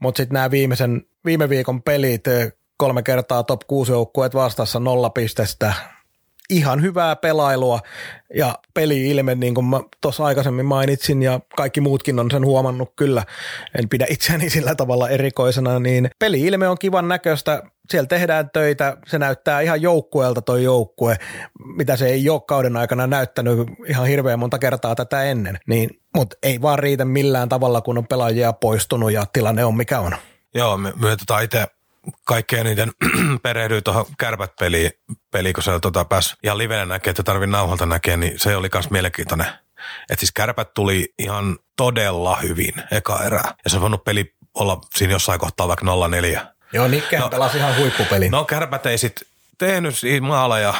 mutta sitten nämä viimeisen, viime viikon pelit, äh, kolme kertaa top 6 joukkueet vastassa nolla pistettä, ihan hyvää pelailua ja peli-ilme, niin kuin mä tuossa aikaisemmin mainitsin ja kaikki muutkin on sen huomannut kyllä, en pidä itseäni sillä tavalla erikoisena, niin peli-ilme on kivan näköistä, siellä tehdään töitä, se näyttää ihan joukkueelta toi joukkue, mitä se ei ole kauden aikana näyttänyt ihan hirveän monta kertaa tätä ennen, niin, mutta ei vaan riitä millään tavalla, kun on pelaajia poistunut ja tilanne on mikä on. Joo, me, me tota itse kaikkein eniten perehdyin tuohon kärpät-peliin, peli, kun se tota, pääsi ihan livenä näkee, että tarvii nauhalta näkee, niin se oli myös mielenkiintoinen. Että siis kärpät tuli ihan todella hyvin eka erää. Ja se on voinut peli olla siinä jossain kohtaa vaikka 0-4. Joo, Nikkeen no, pelasi ihan huippupeli. No kärpät ei sitten tehnyt maaleja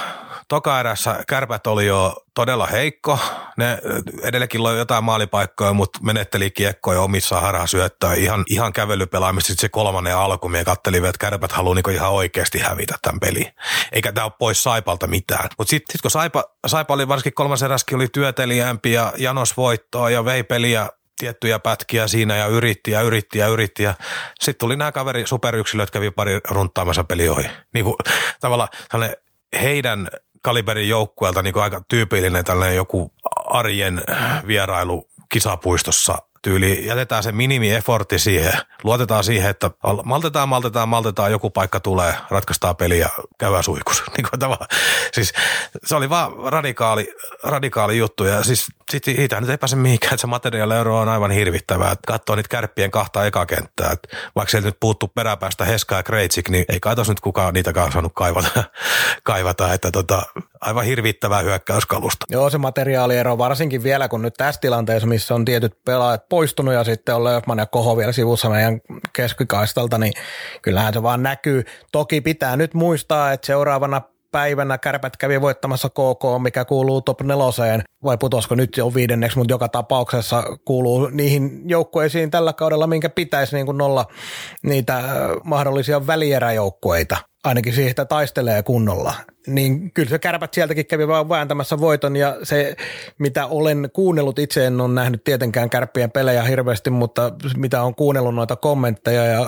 toka erässä kärpät oli jo todella heikko. Ne edelläkin loi jotain maalipaikkoja, mutta menetteli kiekkoja omissa harhasyöttöä. Ihan, ihan kävelypelaamista sitten se kolmannen alku. Me katteli, että kärpät haluaa niinku ihan oikeasti hävitä tämän peli. Eikä tämä ole pois Saipalta mitään. Mutta sitten sit kun Saipa, Saipa oli varsinkin kolmas eräskin oli työtelijämpi ja Janos voittoa ja vei peliä tiettyjä pätkiä siinä ja yritti ja yritti ja yritti. Ja sitten tuli nämä kaveri superyksilöt, kävi pari runtaamassa peli ohi. Niin kuin, tavallaan heidän kaliberin joukkueelta niin aika tyypillinen tällainen joku arjen vierailu kisapuistossa tyyli jätetään se minimi-effortti siihen, luotetaan siihen, että maltetaan, maltetaan, maltetaan, joku paikka tulee, ratkaistaan peli ja käydään suikus. Niin kuin siis se oli vaan radikaali, radikaali juttu ja siis sitten siitä nyt ei pääse mihinkään, että se materiaaliero on aivan hirvittävää. Että katsoo niitä kärppien kahta ekakenttää, että vaikka sieltä nyt puuttuu peräpäästä Heska ja Kreitsik, niin ei kai nyt kukaan niitäkään saanut kaivata, kaivata että tota, aivan hirvittävää hyökkäyskalusta. Joo, se materiaaliero varsinkin vielä, kun nyt tässä tilanteessa, missä on tietyt pelaajat poistunut ja sitten on Löfman ja Koho vielä sivussa meidän keskikaistalta, niin kyllähän se vaan näkyy. Toki pitää nyt muistaa, että seuraavana päivänä kärpät kävi voittamassa KK, mikä kuuluu top neloseen, vai putosko nyt jo viidenneksi, mutta joka tapauksessa kuuluu niihin joukkueisiin tällä kaudella, minkä pitäisi niin kuin olla niitä mahdollisia välieräjoukkueita. Ainakin siitä taistelee kunnolla, niin kyllä se kärpät sieltäkin kävi vaan vääntämässä voiton ja se, mitä olen kuunnellut, itse en ole nähnyt tietenkään kärppien pelejä hirveästi, mutta mitä on kuunnellut noita kommentteja ja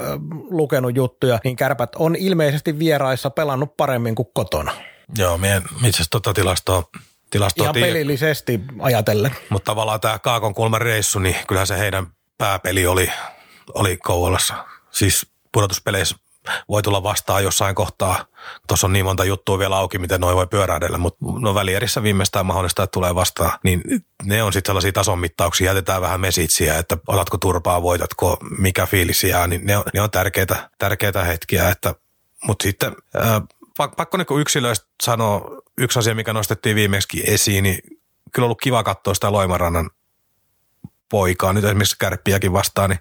lukenut juttuja, niin kärpät on ilmeisesti vieraissa pelannut paremmin kuin kotona. Joo, minä itse asiassa tuota tilastoa tilastoa Ihan tiedä. pelillisesti ajatellen. Mutta tavallaan tämä Kaakon kulman reissu, niin kyllähän se heidän pääpeli oli, oli Kouvolassa. Siis pudotuspeleissä voi tulla vastaan jossain kohtaa. Tuossa on niin monta juttua vielä auki, miten noin voi pyöräydellä, mutta no välierissä viimeistään mahdollista, että tulee vastaan. Niin ne on sitten sellaisia tason mittauksia, jätetään vähän mesitsiä, että otatko turpaa, voitatko, mikä fiilis jää, niin ne on, ne on tärkeitä, tärkeitä hetkiä, että mutta sitten ää, pakko niin yksilöistä sanoa yksi asia, mikä nostettiin viimeksi esiin, niin kyllä on ollut kiva katsoa sitä Loimarannan poikaa, nyt esimerkiksi kärppiäkin vastaan, niin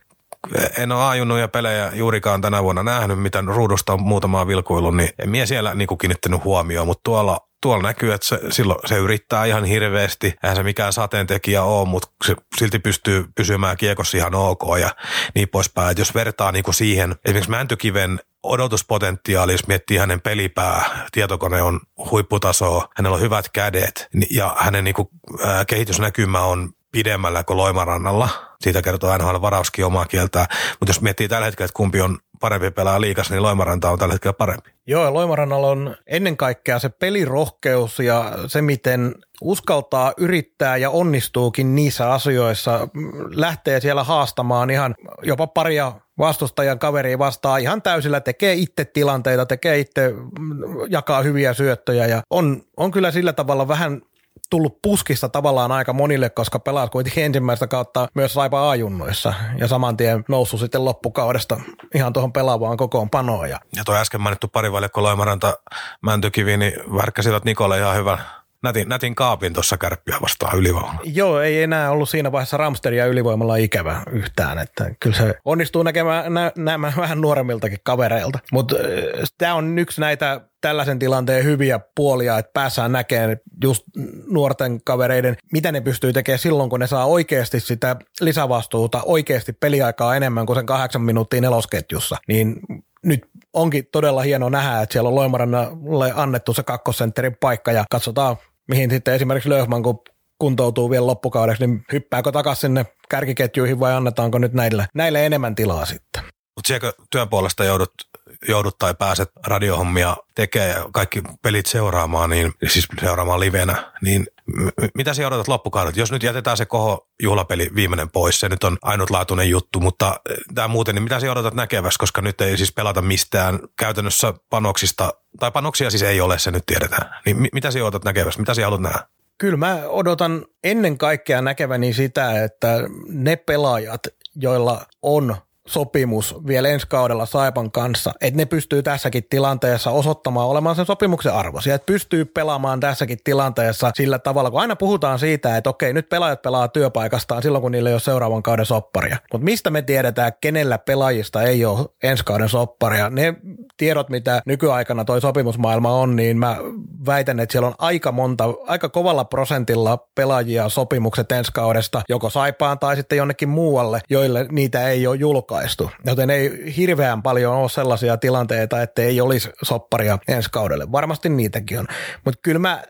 en ole ajunut pelejä juurikaan tänä vuonna nähnyt, mitä ruudusta on muutamaa vilkuillut, niin en mie siellä niin kuin kiinnittänyt huomioon, mutta tuolla, tuolla näkyy, että se, silloin se yrittää ihan hirveästi. Eihän se mikään sateentekijä ole, mutta se silti pystyy pysymään kiekossa ihan ok ja niin poispäin. Et jos vertaa niin kuin siihen, esimerkiksi Mäntykiven odotuspotentiaali, jos miettii hänen pelipää, tietokone on huipputasoa, hänellä on hyvät kädet ja hänen niin kuin, ää, kehitysnäkymä on pidemmällä kuin Loimarannalla. Siitä kertoo NHL varauskin omaa kieltään. Mutta jos miettii tällä hetkellä, että kumpi on parempi pelaa liikas, niin Loimaranta on tällä hetkellä parempi. Joo, ja Loimarannalla on ennen kaikkea se pelirohkeus ja se, miten uskaltaa yrittää ja onnistuukin niissä asioissa, lähtee siellä haastamaan ihan jopa paria vastustajan kaveri vastaa ihan täysillä, tekee itse tilanteita, tekee itse, jakaa hyviä syöttöjä ja on, on kyllä sillä tavalla vähän tullut puskista tavallaan aika monille, koska pelaat kuitenkin ensimmäistä kautta myös Saipa A-junnoissa ja saman tien noussut sitten loppukaudesta ihan tuohon pelaavaan kokoon panoon. Ja, ja tuo äsken mainittu parivaljakko Loimaranta Mäntykivi, niin värkkäsivät Nikolle ihan hyvän nätin, nätin kaapin tuossa kärppiä vastaan ylivoimalla. Joo, ei enää ollut siinä vaiheessa Ramsteria ylivoimalla ikävä yhtään. Että kyllä se onnistuu näkemään nä, nämä vähän nuoremmiltakin kavereilta. Mutta tämä on yksi näitä tällaisen tilanteen hyviä puolia, että päässään näkemään just nuorten kavereiden, mitä ne pystyy tekemään silloin, kun ne saa oikeasti sitä lisävastuuta, oikeasti peliaikaa enemmän kuin sen kahdeksan minuuttia nelosketjussa. Niin nyt onkin todella hieno nähdä, että siellä on Loimarannalle annettu se kakkosentterin paikka ja katsotaan, mihin sitten esimerkiksi Löhman, kun kuntoutuu vielä loppukaudeksi, niin hyppääkö takaisin sinne kärkiketjuihin vai annetaanko nyt näille, näille enemmän tilaa sitten? Mutta sieltä työn puolesta joudut joudut tai pääset radiohommia tekemään ja kaikki pelit seuraamaan, niin, siis seuraamaan livenä, niin m- mitä sä odotat loppukaudet? Jos nyt jätetään se koho juhlapeli viimeinen pois, se nyt on ainutlaatuinen juttu, mutta eh, tämä muuten, niin mitä sä odotat näkevässä, koska nyt ei siis pelata mistään käytännössä panoksista, tai panoksia siis ei ole, se nyt tiedetään. Niin mi- mitä sä odotat näkevässä? Mitä sä haluat nähdä? Kyllä mä odotan ennen kaikkea näkeväni sitä, että ne pelaajat, joilla on sopimus vielä ensi kaudella Saipan kanssa, että ne pystyy tässäkin tilanteessa osoittamaan olemaan sen sopimuksen arvoisia, että pystyy pelaamaan tässäkin tilanteessa sillä tavalla, kun aina puhutaan siitä, että okei, nyt pelaajat pelaa työpaikastaan silloin, kun niillä ei ole seuraavan kauden sopparia. Mutta mistä me tiedetään, kenellä pelaajista ei ole ensi kauden sopparia? Ne tiedot, mitä nykyaikana toi sopimusmaailma on, niin mä väitän, että siellä on aika monta, aika kovalla prosentilla pelaajia sopimukset ensi kaudesta, joko Saipaan tai sitten jonnekin muualle, joille niitä ei ole julkaistu julkaistu, joten ei hirveän paljon ole sellaisia tilanteita, että ei olisi sopparia ensi kaudelle. Varmasti niitäkin on, mutta kyllä mä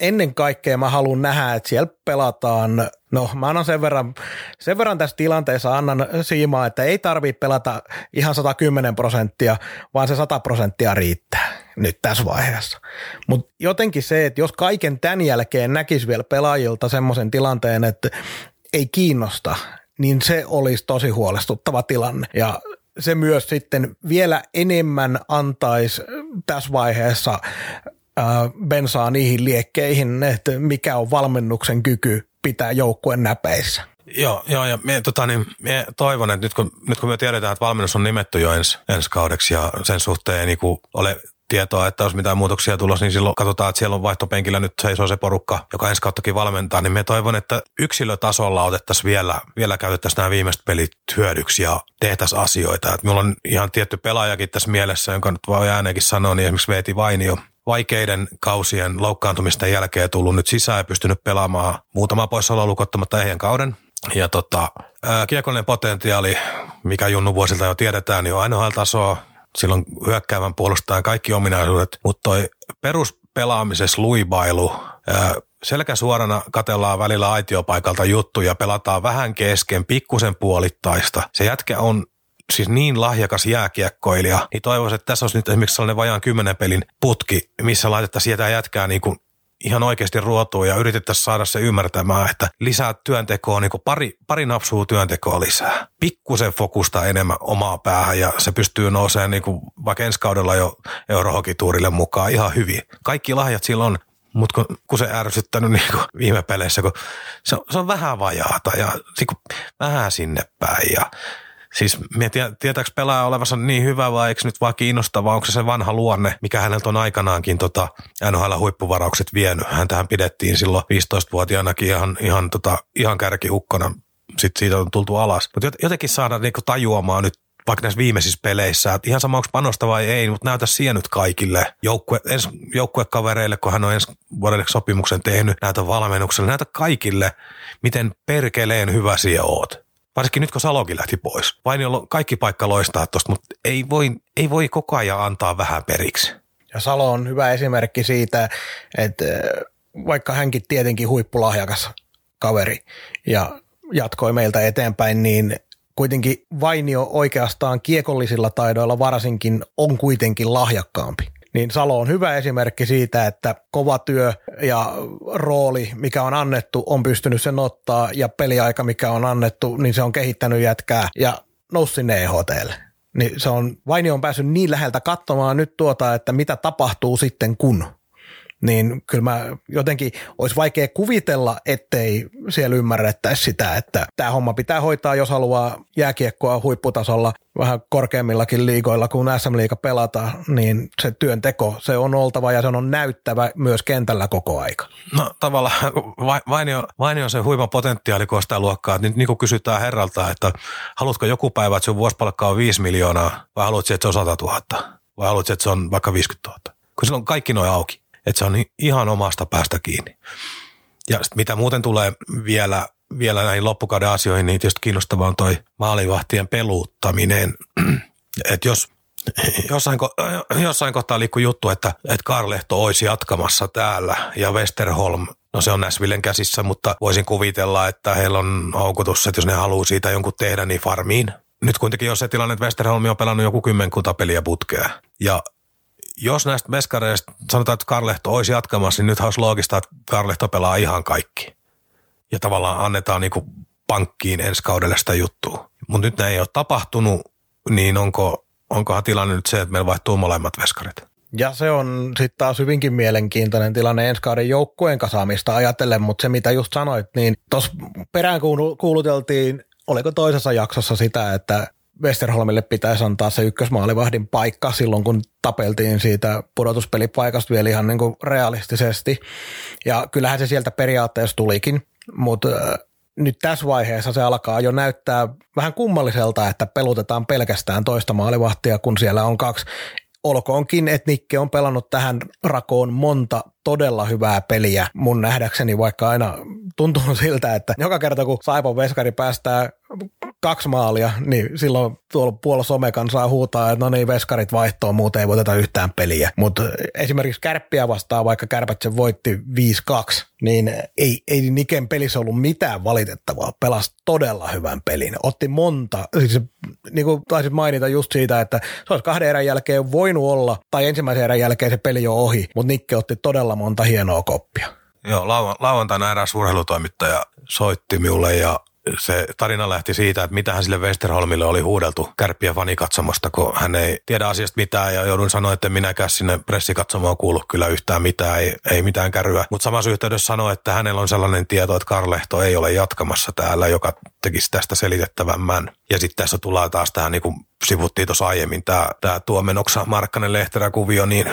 ennen kaikkea mä haluan nähdä, että siellä pelataan No mä annan sen verran, sen verran tässä tilanteessa annan siimaa, että ei tarvitse pelata ihan 110 prosenttia, vaan se 100 prosenttia riittää nyt tässä vaiheessa. Mutta jotenkin se, että jos kaiken tämän jälkeen näkisi vielä pelaajilta semmoisen tilanteen, että ei kiinnosta, niin se olisi tosi huolestuttava tilanne. Ja se myös sitten vielä enemmän antaisi tässä vaiheessa bensaa niihin liekkeihin, että mikä on valmennuksen kyky pitää joukkueen näpeissä. Joo, joo ja me, tota, niin, me toivon, että nyt kun, nyt kun me tiedetään, että valmennus on nimetty jo ens, ensi kaudeksi ja sen suhteen ei niin ole tietoa, että jos mitään muutoksia tulossa, niin silloin katsotaan, että siellä on vaihtopenkillä nyt seisoo se porukka, joka ensi kauttakin valmentaa, niin me toivon, että yksilötasolla otettaisiin vielä, vielä käytettäisiin nämä viimeiset pelit hyödyksi ja tehtäisiin asioita. Että minulla on ihan tietty pelaajakin tässä mielessä, jonka nyt voi ääneenkin sanoa, niin esimerkiksi Veeti Vainio, vaikeiden kausien loukkaantumisten jälkeen tullut nyt sisään ja pystynyt pelaamaan muutama poissaolo lukottamatta ehjän kauden. Ja tota, kiekollinen potentiaali, mikä Junnu vuosilta jo tiedetään, niin on NHL-tasoa. Silloin hyökkäävän puolustajan kaikki ominaisuudet, mutta toi peruspelaamisessa luibailu, selkä suorana katellaan välillä aitiopaikalta juttuja, pelataan vähän kesken, pikkusen puolittaista. Se jätkä on siis niin lahjakas jääkiekkoilija, niin toivoisin, että tässä olisi nyt esimerkiksi sellainen vajaan kymmenen pelin putki, missä laitettaisiin sieltä jätkää niin kuin ihan oikeasti ruotuun ja yritettäisiin saada se ymmärtämään, että lisää työntekoa, niin pari, pari napsua työntekoa lisää. Pikkusen fokusta enemmän omaa päähän ja se pystyy nousemaan niin kuin vaikka ensi kaudella jo eurohokituurille mukaan ihan hyvin. Kaikki lahjat silloin mutta kun, kun se ärsyttänyt niin viime peleissä, kun se, se on vähän vajaata ja niin vähän sinne päin ja Siis tietääkö pelaaja olevansa niin hyvä vai eikö nyt vaan kiinnostava, onko se se vanha luonne, mikä häneltä on aikanaankin tota NHL-huippuvaraukset vienyt. Häntähän pidettiin silloin 15-vuotiaanakin ihan, ihan, tota, ihan kärkihukkona, sitten siitä on tultu alas. Mutta jotenkin saada niinku tajuamaan nyt vaikka näissä viimeisissä peleissä, että ihan sama onko panosta vai ei, mutta näytä siihen nyt kaikille joukkue, ens, joukkuekavereille, kun hän on ensi vuodelle sopimuksen tehnyt, näytä valmennukselle, näytä kaikille, miten perkeleen hyvä siellä oot. Varsinkin nyt kun Salokin lähti pois. Vain on kaikki paikka loistaa tuosta, mutta ei voi, ei voi koko ajan antaa vähän periksi. Ja Salo on hyvä esimerkki siitä, että vaikka hänkin tietenkin huippulahjakas kaveri ja jatkoi meiltä eteenpäin, niin kuitenkin Vainio oikeastaan kiekollisilla taidoilla varsinkin on kuitenkin lahjakkaampi niin Salo on hyvä esimerkki siitä, että kova työ ja rooli, mikä on annettu, on pystynyt sen ottaa ja peliaika, mikä on annettu, niin se on kehittänyt jätkää ja nousi sinne EHTlle. Niin se on, Vaini on päässyt niin läheltä katsomaan nyt tuota, että mitä tapahtuu sitten kun niin kyllä mä jotenkin olisi vaikea kuvitella, ettei siellä ymmärrettäisi sitä, että tämä homma pitää hoitaa, jos haluaa jääkiekkoa huipputasolla vähän korkeammillakin liigoilla, kun SM-liiga pelata, niin se työnteko, se on oltava ja se on näyttävä myös kentällä koko aika. No tavallaan vain on, vain on se huima potentiaali sitä luokkaa, että niin kuin kysytään herralta, että haluatko joku päivä, että sun vuosipalkka on 5 miljoonaa vai haluatko, että se on 100 000 vai haluatko, että se on vaikka 50 000? Kun silloin kaikki noin auki että se on ihan omasta päästä kiinni. Ja mitä muuten tulee vielä, vielä näihin loppukauden asioihin, niin tietysti kiinnostavaa on toi maalivahtien peluuttaminen. että jos jossain, jossain kohtaa liikkuu juttu, että, että Karlehto olisi jatkamassa täällä ja Westerholm, no se on Näsvillen käsissä, mutta voisin kuvitella, että heillä on houkutus, että jos ne haluaa siitä jonkun tehdä, niin farmiin. Nyt kuitenkin on se tilanne, että Westerholm on pelannut joku kymmenkunta peliä putkea. Ja jos näistä meskareista sanotaan, että Karlehto olisi jatkamassa, niin nyt olisi loogista, että Karlehto pelaa ihan kaikki. Ja tavallaan annetaan niin kuin pankkiin ensi kaudelle sitä juttua. Mutta nyt näin ei ole tapahtunut, niin onko, onkohan tilanne nyt se, että meillä vaihtuu molemmat veskarit? Ja se on sitten taas hyvinkin mielenkiintoinen tilanne ensi kauden joukkueen kasaamista ajatellen, mutta se mitä just sanoit, niin tuossa perään kuuluteltiin, oliko toisessa jaksossa sitä, että Westerholmille pitäisi antaa se ykkösmaalivahdin paikka silloin, kun tapeltiin siitä pudotuspelipaikasta vielä ihan niin kuin realistisesti. Ja kyllähän se sieltä periaatteessa tulikin, mutta nyt tässä vaiheessa se alkaa jo näyttää vähän kummalliselta, että pelutetaan pelkästään toista maalivahtia, kun siellä on kaksi olkoonkin, että Nikke on pelannut tähän rakoon monta todella hyvää peliä mun nähdäkseni, vaikka aina tuntuu siltä, että joka kerta kun Saipon veskari päästää kaksi maalia, niin silloin tuolla puolella somekan saa huutaa, että no niin, veskarit vaihtoa, muuten ei voiteta yhtään peliä. Mutta esimerkiksi kärppiä vastaan, vaikka kärpät sen voitti 5-2, niin ei, ei Niken pelissä ollut mitään valitettavaa. Pelasi todella hyvän pelin. Otti monta, siis niin kuin taisit mainita just siitä, että se olisi kahden erän jälkeen voinut olla, tai ensimmäisen erän jälkeen se peli jo ohi, mutta Nikke otti todella monta hienoa koppia. Joo, lauantaina eräs urheilutoimittaja soitti minulle ja se tarina lähti siitä, että mitä hän sille Westerholmille oli huudeltu kärppiä fanikatsomosta, kun hän ei tiedä asiasta mitään ja joudun sanoa, että minäkään sinne pressikatsomoon kuulu kyllä yhtään mitään, ei, ei mitään kärryä. Mutta samassa yhteydessä sanoi, että hänellä on sellainen tieto, että Karlehto ei ole jatkamassa täällä, joka tekisi tästä selitettävämmän. Ja sitten tässä tullaan taas tähän, niin kuin sivuttiin tuossa aiemmin, tämä, tämä Tuomenoksa Markkanen Lehterä kuvio, niin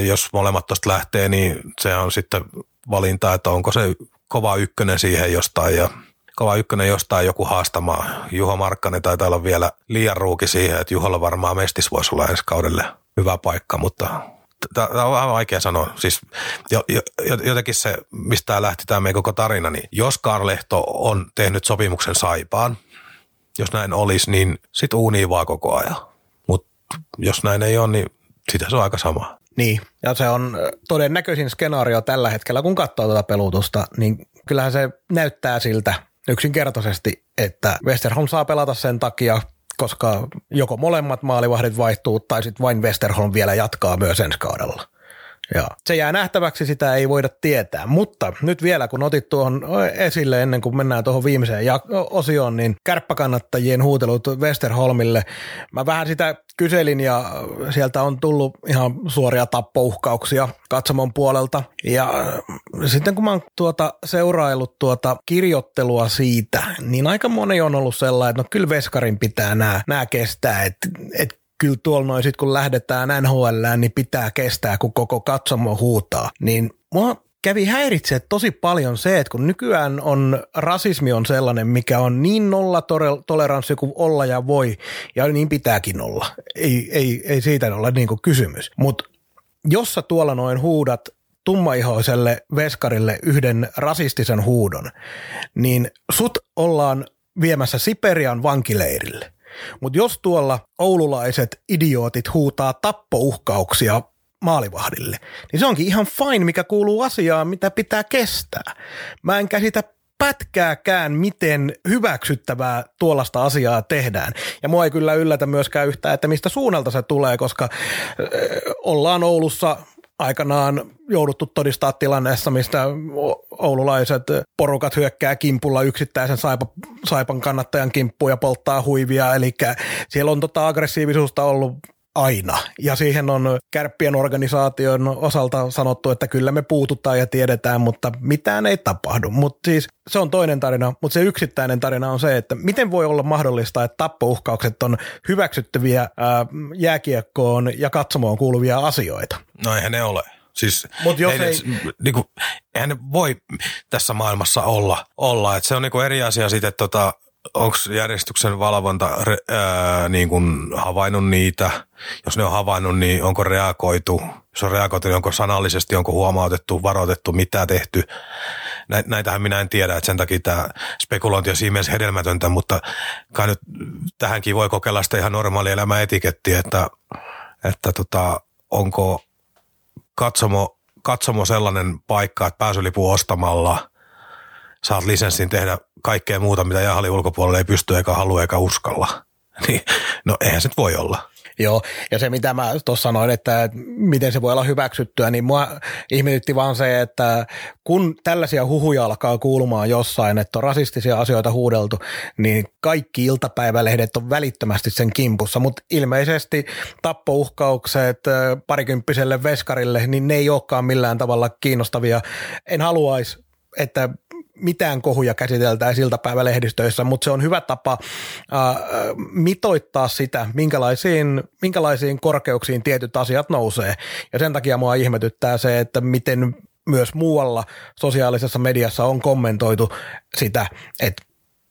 jos molemmat tuosta lähtee, niin se on sitten valinta, että onko se kova ykkönen siihen jostain ja kova ykkönen jostain joku haastamaan. Juho Markkanen taitaa olla vielä liian ruuki siihen, että Juholla varmaan mestis voisi olla ensi kaudelle hyvä paikka, mutta tämä on vähän vaikea sanoa. Siis jo, jo, jotenkin se, mistä tämä lähti tämä meidän koko tarina, niin jos Karlehto on tehnyt sopimuksen Saipaan, jos näin olisi, niin sit uunii vaan koko ajan. Mutta jos näin ei ole, niin sitä se on aika sama. Niin, ja se on todennäköisin skenaario tällä hetkellä, kun katsoo tätä pelutusta, niin kyllähän se näyttää siltä yksinkertaisesti, että Westerholm saa pelata sen takia, koska joko molemmat maalivahdit vaihtuu tai sitten vain Westerholm vielä jatkaa myös ensi kaudella. Ja se jää nähtäväksi, sitä ei voida tietää. Mutta nyt vielä, kun otit tuohon esille ennen kuin mennään tuohon viimeiseen osioon, niin kärppäkannattajien huutelut Westerholmille. Mä vähän sitä kyselin ja sieltä on tullut ihan suoria tappouhkauksia katsomon puolelta. Ja sitten kun mä oon tuota seuraillut tuota kirjoittelua siitä, niin aika moni on ollut sellainen, että no kyllä Veskarin pitää nämä kestää, että et kyllä tuolla noin sit kun lähdetään NHL, niin pitää kestää, kun koko katsomo huutaa. Niin mua kävi häiritsee tosi paljon se, että kun nykyään on rasismi on sellainen, mikä on niin nolla toleranssi kuin olla ja voi, ja niin pitääkin olla. Ei, ei, ei siitä ole niin kysymys. Mutta jos sä tuolla noin huudat tummaihoiselle veskarille yhden rasistisen huudon, niin sut ollaan viemässä Siperian vankileirille. Mutta jos tuolla oululaiset idiootit huutaa tappouhkauksia maalivahdille, niin se onkin ihan fine, mikä kuuluu asiaan, mitä pitää kestää. Mä en käsitä pätkääkään, miten hyväksyttävää tuollaista asiaa tehdään. Ja mua ei kyllä yllätä myöskään yhtään, että mistä suunnalta se tulee, koska ollaan Oulussa aikanaan jouduttu todistaa tilanneessa, mistä oululaiset porukat hyökkää kimpulla yksittäisen saipa, saipan kannattajan kimppuun ja polttaa huivia, eli siellä on tota aggressiivisuutta ollut aina. Ja siihen on kärppien organisaation osalta sanottu, että kyllä me puututaan ja tiedetään, mutta mitään ei tapahdu. Mutta siis se on toinen tarina, mutta se yksittäinen tarina on se, että miten voi olla mahdollista, että tappouhkaukset on hyväksyttäviä ää, jääkiekkoon ja katsomoon kuuluvia asioita. No eihän ne ole. Siis Mut jos ei, ei... Niinku, eihän ne voi tässä maailmassa olla. olla. Et se on niinku eri asia sitten, että tota, onko järjestyksen valvonta ää, niin kuin havainnut niitä? Jos ne on havainnut, niin onko reagoitu? Jos on reagoitu, niin onko sanallisesti, onko huomautettu, varoitettu, mitä tehty? Näitähän minä en tiedä, että sen takia tämä spekulointi on siinä mielessä hedelmätöntä, mutta kai nyt tähänkin voi kokeilla sitä ihan normaali elämä etikettiä, että, että tota, onko katsomo, katsomo sellainen paikka, että pääsylipu ostamalla – saat lisenssin tehdä kaikkea muuta, mitä jäähallin ulkopuolella ei pysty eikä halua eikä uskalla. Niin, no eihän se voi olla. Joo, ja se mitä mä tuossa sanoin, että miten se voi olla hyväksyttyä, niin mua ihmetytti vaan se, että kun tällaisia huhuja alkaa kuulumaan jossain, että on rasistisia asioita huudeltu, niin kaikki iltapäivälehdet on välittömästi sen kimpussa, mutta ilmeisesti tappouhkaukset parikymppiselle veskarille, niin ne ei olekaan millään tavalla kiinnostavia. En haluaisi että mitään kohuja käsiteltäisiin iltapäivälehdistöissä, mutta se on hyvä tapa äh, mitoittaa sitä, minkälaisiin, minkälaisiin korkeuksiin tietyt asiat nousee. Ja sen takia mua ihmetyttää se, että miten myös muualla sosiaalisessa mediassa on kommentoitu sitä, että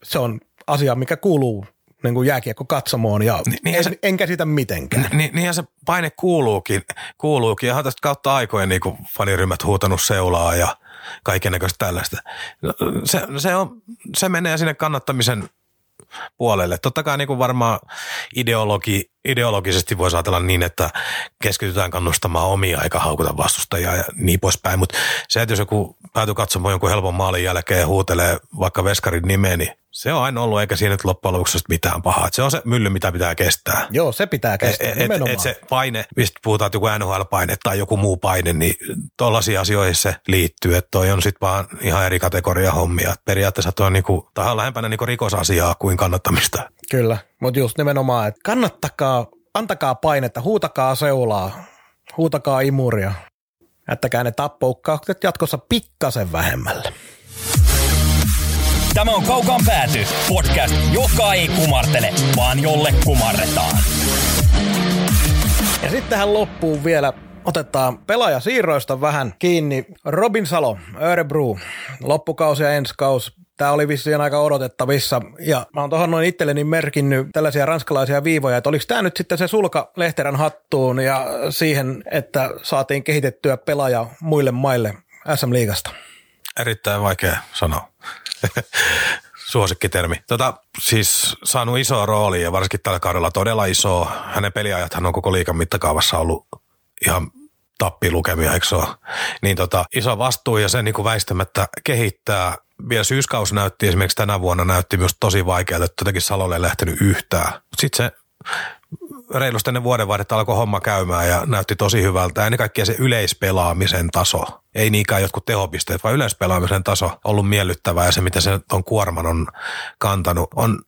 se on asia, mikä kuuluu niin kuin jääkiekko katsomoon ja niin, niin en, se, en käsitä mitenkään. Niin, niinhän se paine kuuluukin, kuuluukin. Ja tästä kautta aikojen niin faniryhmät huutanut seulaa ja kaikennäköistä tällaista. No, se, se, on, se menee sinne kannattamisen puolelle. Totta kai niin kuin varmaan ideologi, ideologisesti voisi ajatella niin, että keskitytään kannustamaan omia eikä haukuta vastustajia ja niin poispäin. Mutta se, että jos joku päätyy katsomaan jonkun helpon maalin jälkeen ja huutelee vaikka Veskarin nimeä, niin Se on aina ollut, eikä siinä nyt loppujen lopuksi mitään pahaa. Et se on se mylly, mitä pitää kestää. Joo, se pitää kestää, et, nimenomaan. et se paine, mistä puhutaan, että joku NHL-paine tai joku muu paine, niin tollaisiin asioihin se liittyy. Että toi on sitten vaan ihan eri kategoria hommia. Et periaatteessa toi on, niinku, tai on lähempänä niinku rikosasiaa kuin kannattamista. Kyllä, mutta just nimenomaan, että kannattakaa, antakaa painetta, huutakaa seulaa, huutakaa imuria. Jättäkää ne tappoukkaukset jatkossa pikkasen vähemmälle. Tämä on Kaukaan pääty, podcast, joka ei kumartele, vaan jolle kumarretaan. Ja sitten tähän loppuun vielä otetaan pelaajasiirroista vähän kiinni. Robin Salo, Örebro, loppukausi ja ensi kausi. Tämä oli vissiin aika odotettavissa ja mä oon tuohon noin itselleni merkinnyt tällaisia ranskalaisia viivoja, että oliko tämä nyt sitten se sulka Lehterän hattuun ja siihen, että saatiin kehitettyä pelaaja muille maille SM-liigasta. Erittäin vaikea sanoa. Suosikkitermi. Tota, siis saanut iso rooli ja varsinkin tällä kaudella todella iso. Hänen peliajathan on koko liikan mittakaavassa ollut ihan tappilukemia, eikö se ole? Niin tota, iso vastuu ja se niin kuin väistämättä kehittää. Vielä syyskausi näytti esimerkiksi tänä vuonna näytti myös tosi vaikealta, että jotenkin Salolle ei lähtenyt yhtään. Sitten se reilusti ennen vuodenvaihdetta alkoi homma käymään ja näytti tosi hyvältä. Ennen kaikkea se yleispelaamisen taso. Ei niinkään jotkut tehopisteet, vaan yleispelaamisen taso ollut miellyttävää ja se, mitä se on kuorman on kantanut, on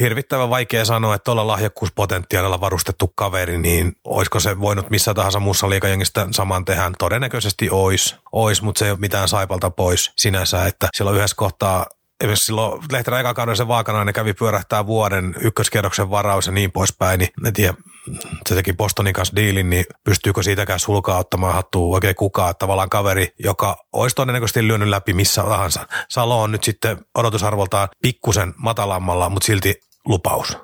hirvittävän vaikea sanoa, että tuolla lahjakkuuspotentiaalilla varustettu kaveri, niin olisiko se voinut missä tahansa muussa liikajengistä saman tehdä? Todennäköisesti ois, ois mutta se ei ole mitään saipalta pois sinänsä, että silloin yhdessä kohtaa esimerkiksi silloin Lehterän eka kauden se vaakanainen kävi pyörähtää vuoden ykköskierroksen varaus ja niin poispäin, niin en tiedä, se teki Bostonin kanssa diilin, niin pystyykö siitäkään sulkaa ottamaan hattua oikein kukaan. Tavallaan kaveri, joka olisi todennäköisesti lyönyt läpi missä tahansa. Salo on nyt sitten odotusarvoltaan pikkusen matalammalla, mutta silti lupaus.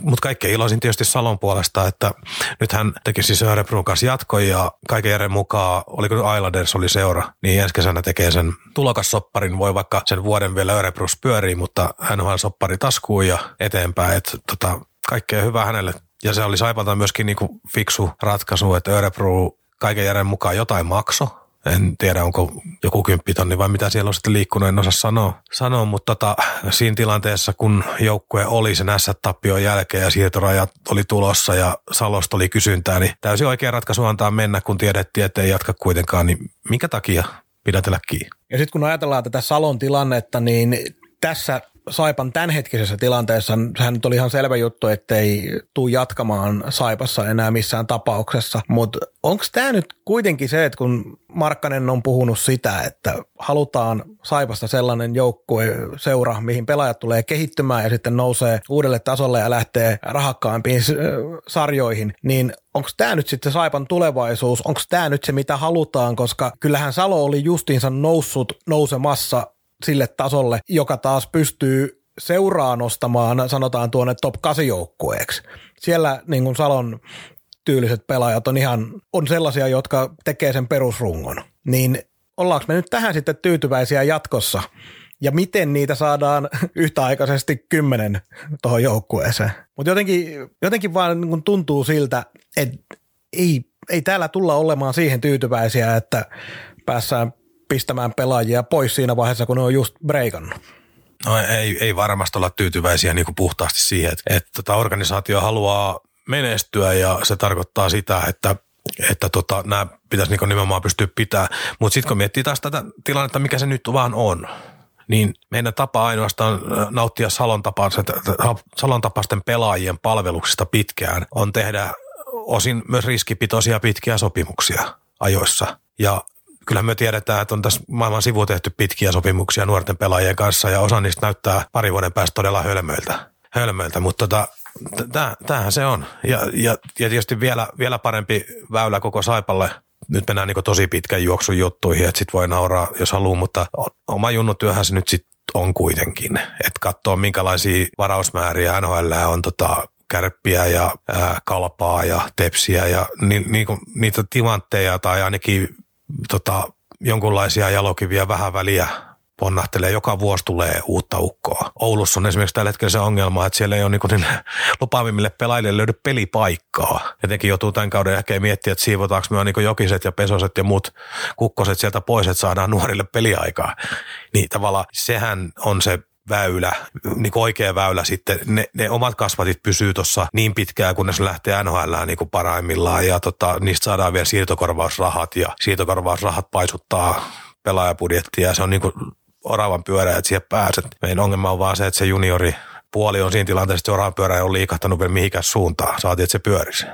Mutta kaikkein iloisin tietysti Salon puolesta, että nyt hän teki siis Örebrun kanssa jatkoi ja kaiken järjen mukaan, oliko Islanders oli seura, niin ensi kesänä tekee sen tulokassopparin, voi vaikka sen vuoden vielä Örebrus pyörii, mutta hän on soppari taskuun ja eteenpäin, että tota, kaikkea hyvää hänelle. Ja se oli Saipalta myöskin niinku fiksu ratkaisu, että Örebro kaiken järjen mukaan jotain makso, en tiedä, onko joku kymppitonni vai mitä siellä on sitten liikkunut, en osaa sanoa. sanoa mutta tota, siinä tilanteessa, kun joukkue oli sen S-tappion jälkeen ja siirtorajat oli tulossa ja Salosta oli kysyntää, niin täysin oikea ratkaisu antaa mennä, kun tiedettiin, että ei jatka kuitenkaan, niin minkä takia pidätellä kiinni? Ja sitten kun ajatellaan tätä Salon tilannetta, niin tässä Saipan tämänhetkisessä tilanteessa, sehän nyt oli ihan selvä juttu, ettei tule jatkamaan Saipassa enää missään tapauksessa, mutta onko tämä nyt kuitenkin se, että kun Markkanen on puhunut sitä, että halutaan Saipasta sellainen joukkue, seura, mihin pelaajat tulee kehittymään ja sitten nousee uudelle tasolle ja lähtee rahakkaampiin sarjoihin, niin onko tämä nyt sitten Saipan tulevaisuus, onko tämä nyt se mitä halutaan, koska kyllähän Salo oli justiinsa noussut nousemassa sille tasolle, joka taas pystyy seuraa nostamaan, sanotaan tuonne top 8 joukkueeksi. Siellä niin kuin Salon tyyliset pelaajat on ihan, on sellaisia, jotka tekee sen perusrungon. Niin ollaanko me nyt tähän sitten tyytyväisiä jatkossa? Ja miten niitä saadaan yhtäaikaisesti kymmenen tuohon joukkueeseen? Mutta jotenkin, jotenkin vaan niin tuntuu siltä, että ei, ei täällä tulla olemaan siihen tyytyväisiä, että päässään pistämään pelaajia pois siinä vaiheessa, kun ne on just breikannut? No ei, ei varmasti olla tyytyväisiä niin kuin puhtaasti siihen, että, että tota organisaatio haluaa menestyä ja se tarkoittaa sitä, että että tota, nämä pitäisi niin nimenomaan pystyä pitämään. Mutta sitten kun miettii taas tätä tilannetta, mikä se nyt vaan on, niin meidän tapa ainoastaan nauttia Salon, tapaisten pelaajien palveluksista pitkään on tehdä osin myös riskipitoisia pitkiä sopimuksia ajoissa. Ja Kyllä me tiedetään, että on tässä maailman sivu tehty pitkiä sopimuksia nuorten pelaajien kanssa ja osa niistä näyttää pari vuoden päästä todella hölmöiltä. hölmöiltä mutta tota, tämähän se on. Ja, ja, ja tietysti vielä, vielä parempi väylä koko Saipalle nyt mennään niin tosi pitkän juoksun juttuihin, että sit voi nauraa, jos haluaa, mutta oma junnutyöhän se nyt sitten on kuitenkin. Että katsoo, minkälaisia varausmääriä NHL on tota, kärppiä ja ää, kalpaa ja tepsiä ja ni, ni, niitä timantteja tai ainakin tota, jonkunlaisia jalokiviä vähän väliä ponnahtelee. Joka vuosi tulee uutta ukkoa. Oulussa on esimerkiksi tällä hetkellä se ongelma, että siellä ei ole niin, niin lupaavimmille pelaajille löydy pelipaikkaa. Jotenkin joutuu tämän kauden jälkeen miettiä, että siivotaanko me on niin jokiset ja pesoset ja muut kukkoset sieltä pois, että saadaan nuorille peliaikaa. Niin tavallaan sehän on se väylä, niin oikea väylä sitten. Ne, ne omat kasvatit pysyy tuossa niin pitkään, kunnes ne lähtee NHL niin kuin paraimmillaan ja tota, niistä saadaan vielä siirtokorvausrahat ja siirtokorvausrahat paisuttaa pelaajapudjettia ja se on niin kuin oravan pyörä, että siihen pääset. Meidän ongelma on vaan se, että se juniori puoli on siinä tilanteessa, että se oravan pyörä ei ole liikahtanut vielä mihinkään suuntaan. Saatiin, että se pyörisi.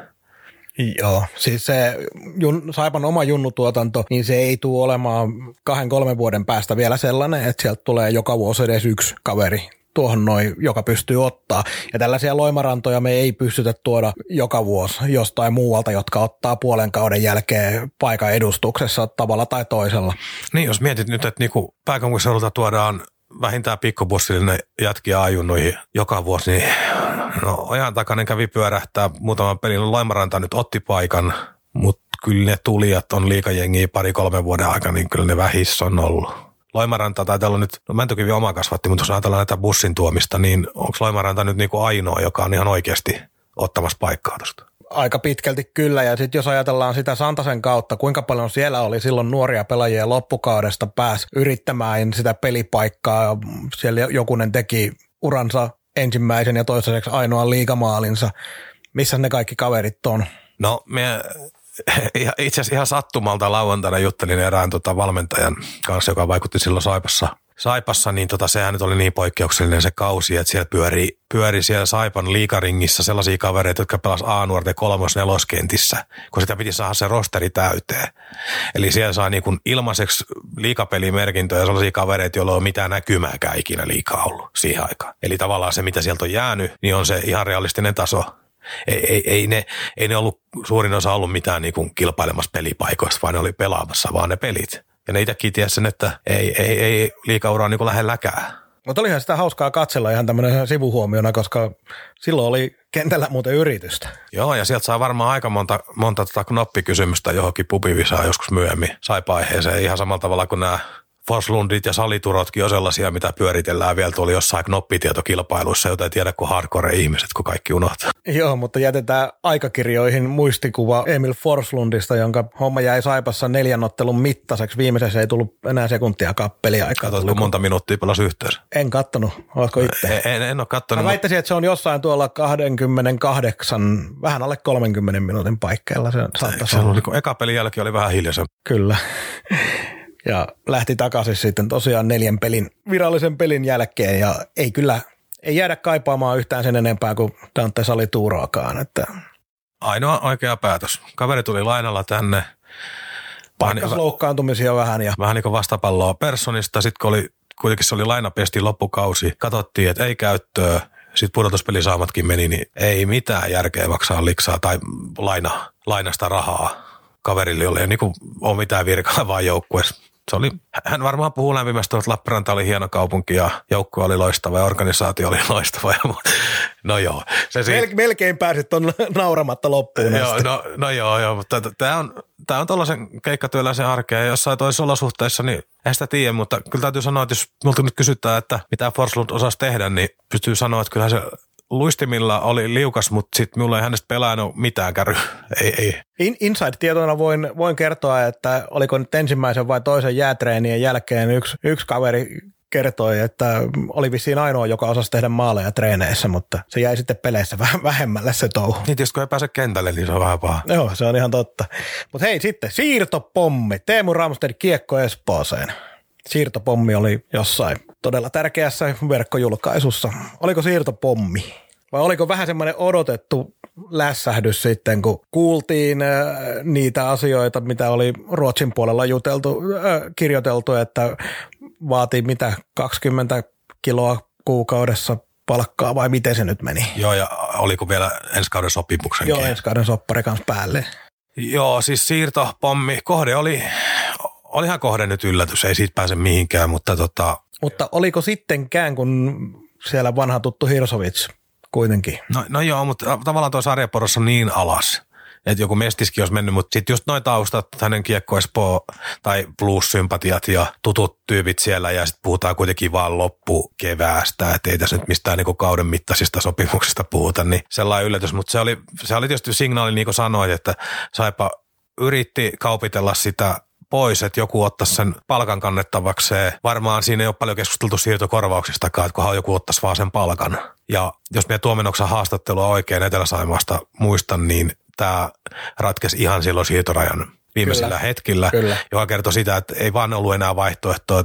Joo, siis se jun, Saipan oma junnutuotanto, niin se ei tule olemaan kahden kolmen vuoden päästä vielä sellainen, että sieltä tulee joka vuosi edes yksi kaveri tuohon noin, joka pystyy ottaa. Ja tällaisia loimarantoja me ei pystytä tuoda joka vuosi jostain muualta, jotka ottaa puolen kauden jälkeen paikan edustuksessa tavalla tai toisella. Niin, jos mietit nyt, että niinku pääkaupunkiseudulta tuodaan vähintään pikkubussille jätkiä ajunnoihin joka vuosi, niin no, ajan takainen kävi pyörähtää muutaman pelin. Loimaranta nyt otti paikan, mutta kyllä ne tulijat on liikajengiä pari-kolme vuoden aikana, niin kyllä ne vähissä on ollut. Loimaranta taitaa nyt, no Mäntykivi oma kasvatti, mutta jos ajatellaan näitä bussin tuomista, niin onko Loimaranta nyt niin kuin ainoa, joka on ihan oikeasti ottamassa paikkaa tuosta? Aika pitkälti kyllä, ja sitten jos ajatellaan sitä Santasen kautta, kuinka paljon siellä oli silloin nuoria pelaajia loppukaudesta pääs yrittämään sitä pelipaikkaa, siellä jokunen teki uransa ensimmäisen ja toistaiseksi ainoan liigamaalinsa. Missä ne kaikki kaverit on? No, me itse asiassa ihan sattumalta lauantaina juttelin erään tota valmentajan kanssa, joka vaikutti silloin Saipassa. Saipassa, niin tota, sehän nyt oli niin poikkeuksellinen se kausi, että siellä pyöri, pyöri siellä Saipan liikaringissä sellaisia kavereita, jotka pelas A-nuorten kolmos neloskentissä, kun sitä piti saada se rosteri täyteen. Eli siellä saa niin kuin ilmaiseksi liikapelimerkintöjä sellaisia kavereita, joilla ei ole mitään näkymääkään ikinä liikaa ollut siihen aikaan. Eli tavallaan se, mitä sieltä on jäänyt, niin on se ihan realistinen taso ei, ei, ei, ne, ei ne ollut, suurin osa ollut mitään niin kuin kilpailemassa pelipaikoista, vaan ne oli pelaamassa vaan ne pelit. Ja ne itsekin tiesi sen, että ei, ei, ei liikauraa niin lähelläkään. Mutta olihan sitä hauskaa katsella ihan tämmöinen sivuhuomiona, koska silloin oli kentällä muuten yritystä. Joo, ja sieltä saa varmaan aika monta, monta tota knoppikysymystä johonkin pubivisaan joskus myöhemmin saipa aiheeseen ihan samalla tavalla kuin nämä Forslundit ja saliturotkin on sellaisia, mitä pyöritellään vielä tuolla jossain knoppitietokilpailuissa, jota ei tiedä kuin hardcore-ihmiset, kun kaikki unohtaa. Joo, mutta jätetään aikakirjoihin muistikuva Emil Forslundista, jonka homma jäi Saipassa neljän ottelun mittaiseksi. Viimeisessä ei tullut enää sekuntia kappeliaikaa. Katsotko monta minuuttia pelasi yhteensä? En kattonut. Oletko itse? En, en, en ole kattonut. Mä väittäisin, että se on jossain tuolla 28, vähän alle 30 minuutin paikkeilla. Se, se oli, kun eka pelin jälkeen oli vähän hiljaisempi. Kyllä ja lähti takaisin sitten tosiaan neljän pelin, virallisen pelin jälkeen ja ei kyllä, ei jäädä kaipaamaan yhtään sen enempää kuin Dante Salituuroakaan. Että. Ainoa oikea päätös. Kaveri tuli lainalla tänne. Paikkas loukkaantumisia vähän. Ja... Vähän niin kuin vastapalloa personista. Sitten kun oli, kuitenkin se oli lainapesti loppukausi, katsottiin, että ei käyttöä. Sitten pudotuspelisaamatkin meni, niin ei mitään järkeä maksaa liksaa tai laina, lainasta rahaa kaverille, jolle ei niin ole mitään virkaa vaan joukkueessa se oli, hän varmaan puhuu lämpimästi, että Lappeenranta oli hieno kaupunki ja joukkue oli loistava ja organisaatio oli loistava. Ja, no joo. Se Mel, melkein pääsit tuon nauramatta loppuun. Joo, no, no joo, joo, mutta tämä on, tämä on tuollaisen keikkatyöläisen arkea ja jossain toisessa olosuhteissa, niin en sitä tiedä, mutta kyllä täytyy sanoa, että jos multa nyt kysytään, että mitä Forslund osasi tehdä, niin pystyy sanoa, että kyllä se luistimilla oli liukas, mutta sitten minulla ei hänestä pelannut mitään käry. Ei, ei. In, Inside-tietona voin, voin kertoa, että oliko nyt ensimmäisen vai toisen jäätreenien jälkeen yksi, yksi kaveri kertoi, että oli vissiin ainoa, joka osasi tehdä maaleja treeneissä, mutta se jäi sitten peleissä vähän vähemmälle se touhu. Niin tietysti kun ei pääse kentälle, niin se on vähän paha. Joo, se on ihan totta. Mutta hei sitten, siirtopommi. Teemu Ramstedt kiekko Espooseen. Siirtopommi oli jossain todella tärkeässä verkkojulkaisussa. Oliko siirtopommi? Vai oliko vähän semmoinen odotettu lässähdys sitten, kun kuultiin äh, niitä asioita, mitä oli Ruotsin puolella juteltu, äh, kirjoiteltu, että vaatii mitä 20 kiloa kuukaudessa palkkaa vai miten se nyt meni? Joo, ja oliko vielä ensi kauden sopimuksen? Joo, ensi kauden soppari kanssa päälle. Joo, siis siirtopommi. Kohde oli, olihan kohde nyt yllätys, ei siitä pääse mihinkään, mutta tota... Mutta oliko sittenkään, kun siellä vanha tuttu Hirsovits kuitenkin? No, no joo, mutta tavallaan tuo sarjaporossa niin alas, että joku mestiskin olisi mennyt, mutta sitten just noin taustat, hänen kiekko Espoo tai blues-sympatiat ja tutut tyypit siellä ja sitten puhutaan kuitenkin vaan loppukeväästä, että ei tässä nyt mistään niinku kauden mittaisista sopimuksista puhuta, niin sellainen yllätys, mutta se oli, se oli tietysti signaali niin kuin sanoit, että Saipa yritti kaupitella sitä pois, että joku ottaisi sen palkan kannettavakseen. Varmaan siinä ei ole paljon keskusteltu siirtokorvauksistakaan, että kunhan joku ottaisi vaan sen palkan. Ja jos minä Tuomenoksen haastattelua oikein Etelä-Saimaasta muistan, niin tämä ratkesi ihan silloin siirtorajan viimeisillä kyllä, hetkillä, kyllä. joka kertoi sitä, että ei vaan ollut enää vaihtoehtoa.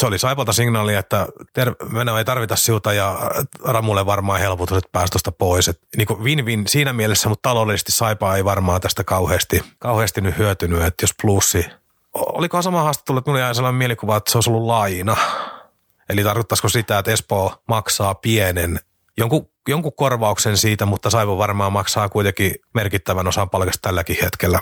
Se oli Saipalta signaali, että ter- ei tarvita siuta ja Ramulle varmaan helpotus, että päästä tuosta pois. Et niin kuin win-win siinä mielessä, mutta taloudellisesti Saipa ei varmaan tästä kauheasti, kauheasti nyt hyötynyt, että jos plussi Oliko sama haastattelu, että minulla jäi sellainen mielikuva, että se olisi ollut laina. Eli tarkoittaisiko sitä, että Espoo maksaa pienen, jonkun, jonkun korvauksen siitä, mutta Saivo varmaan maksaa kuitenkin merkittävän osan palkasta tälläkin hetkellä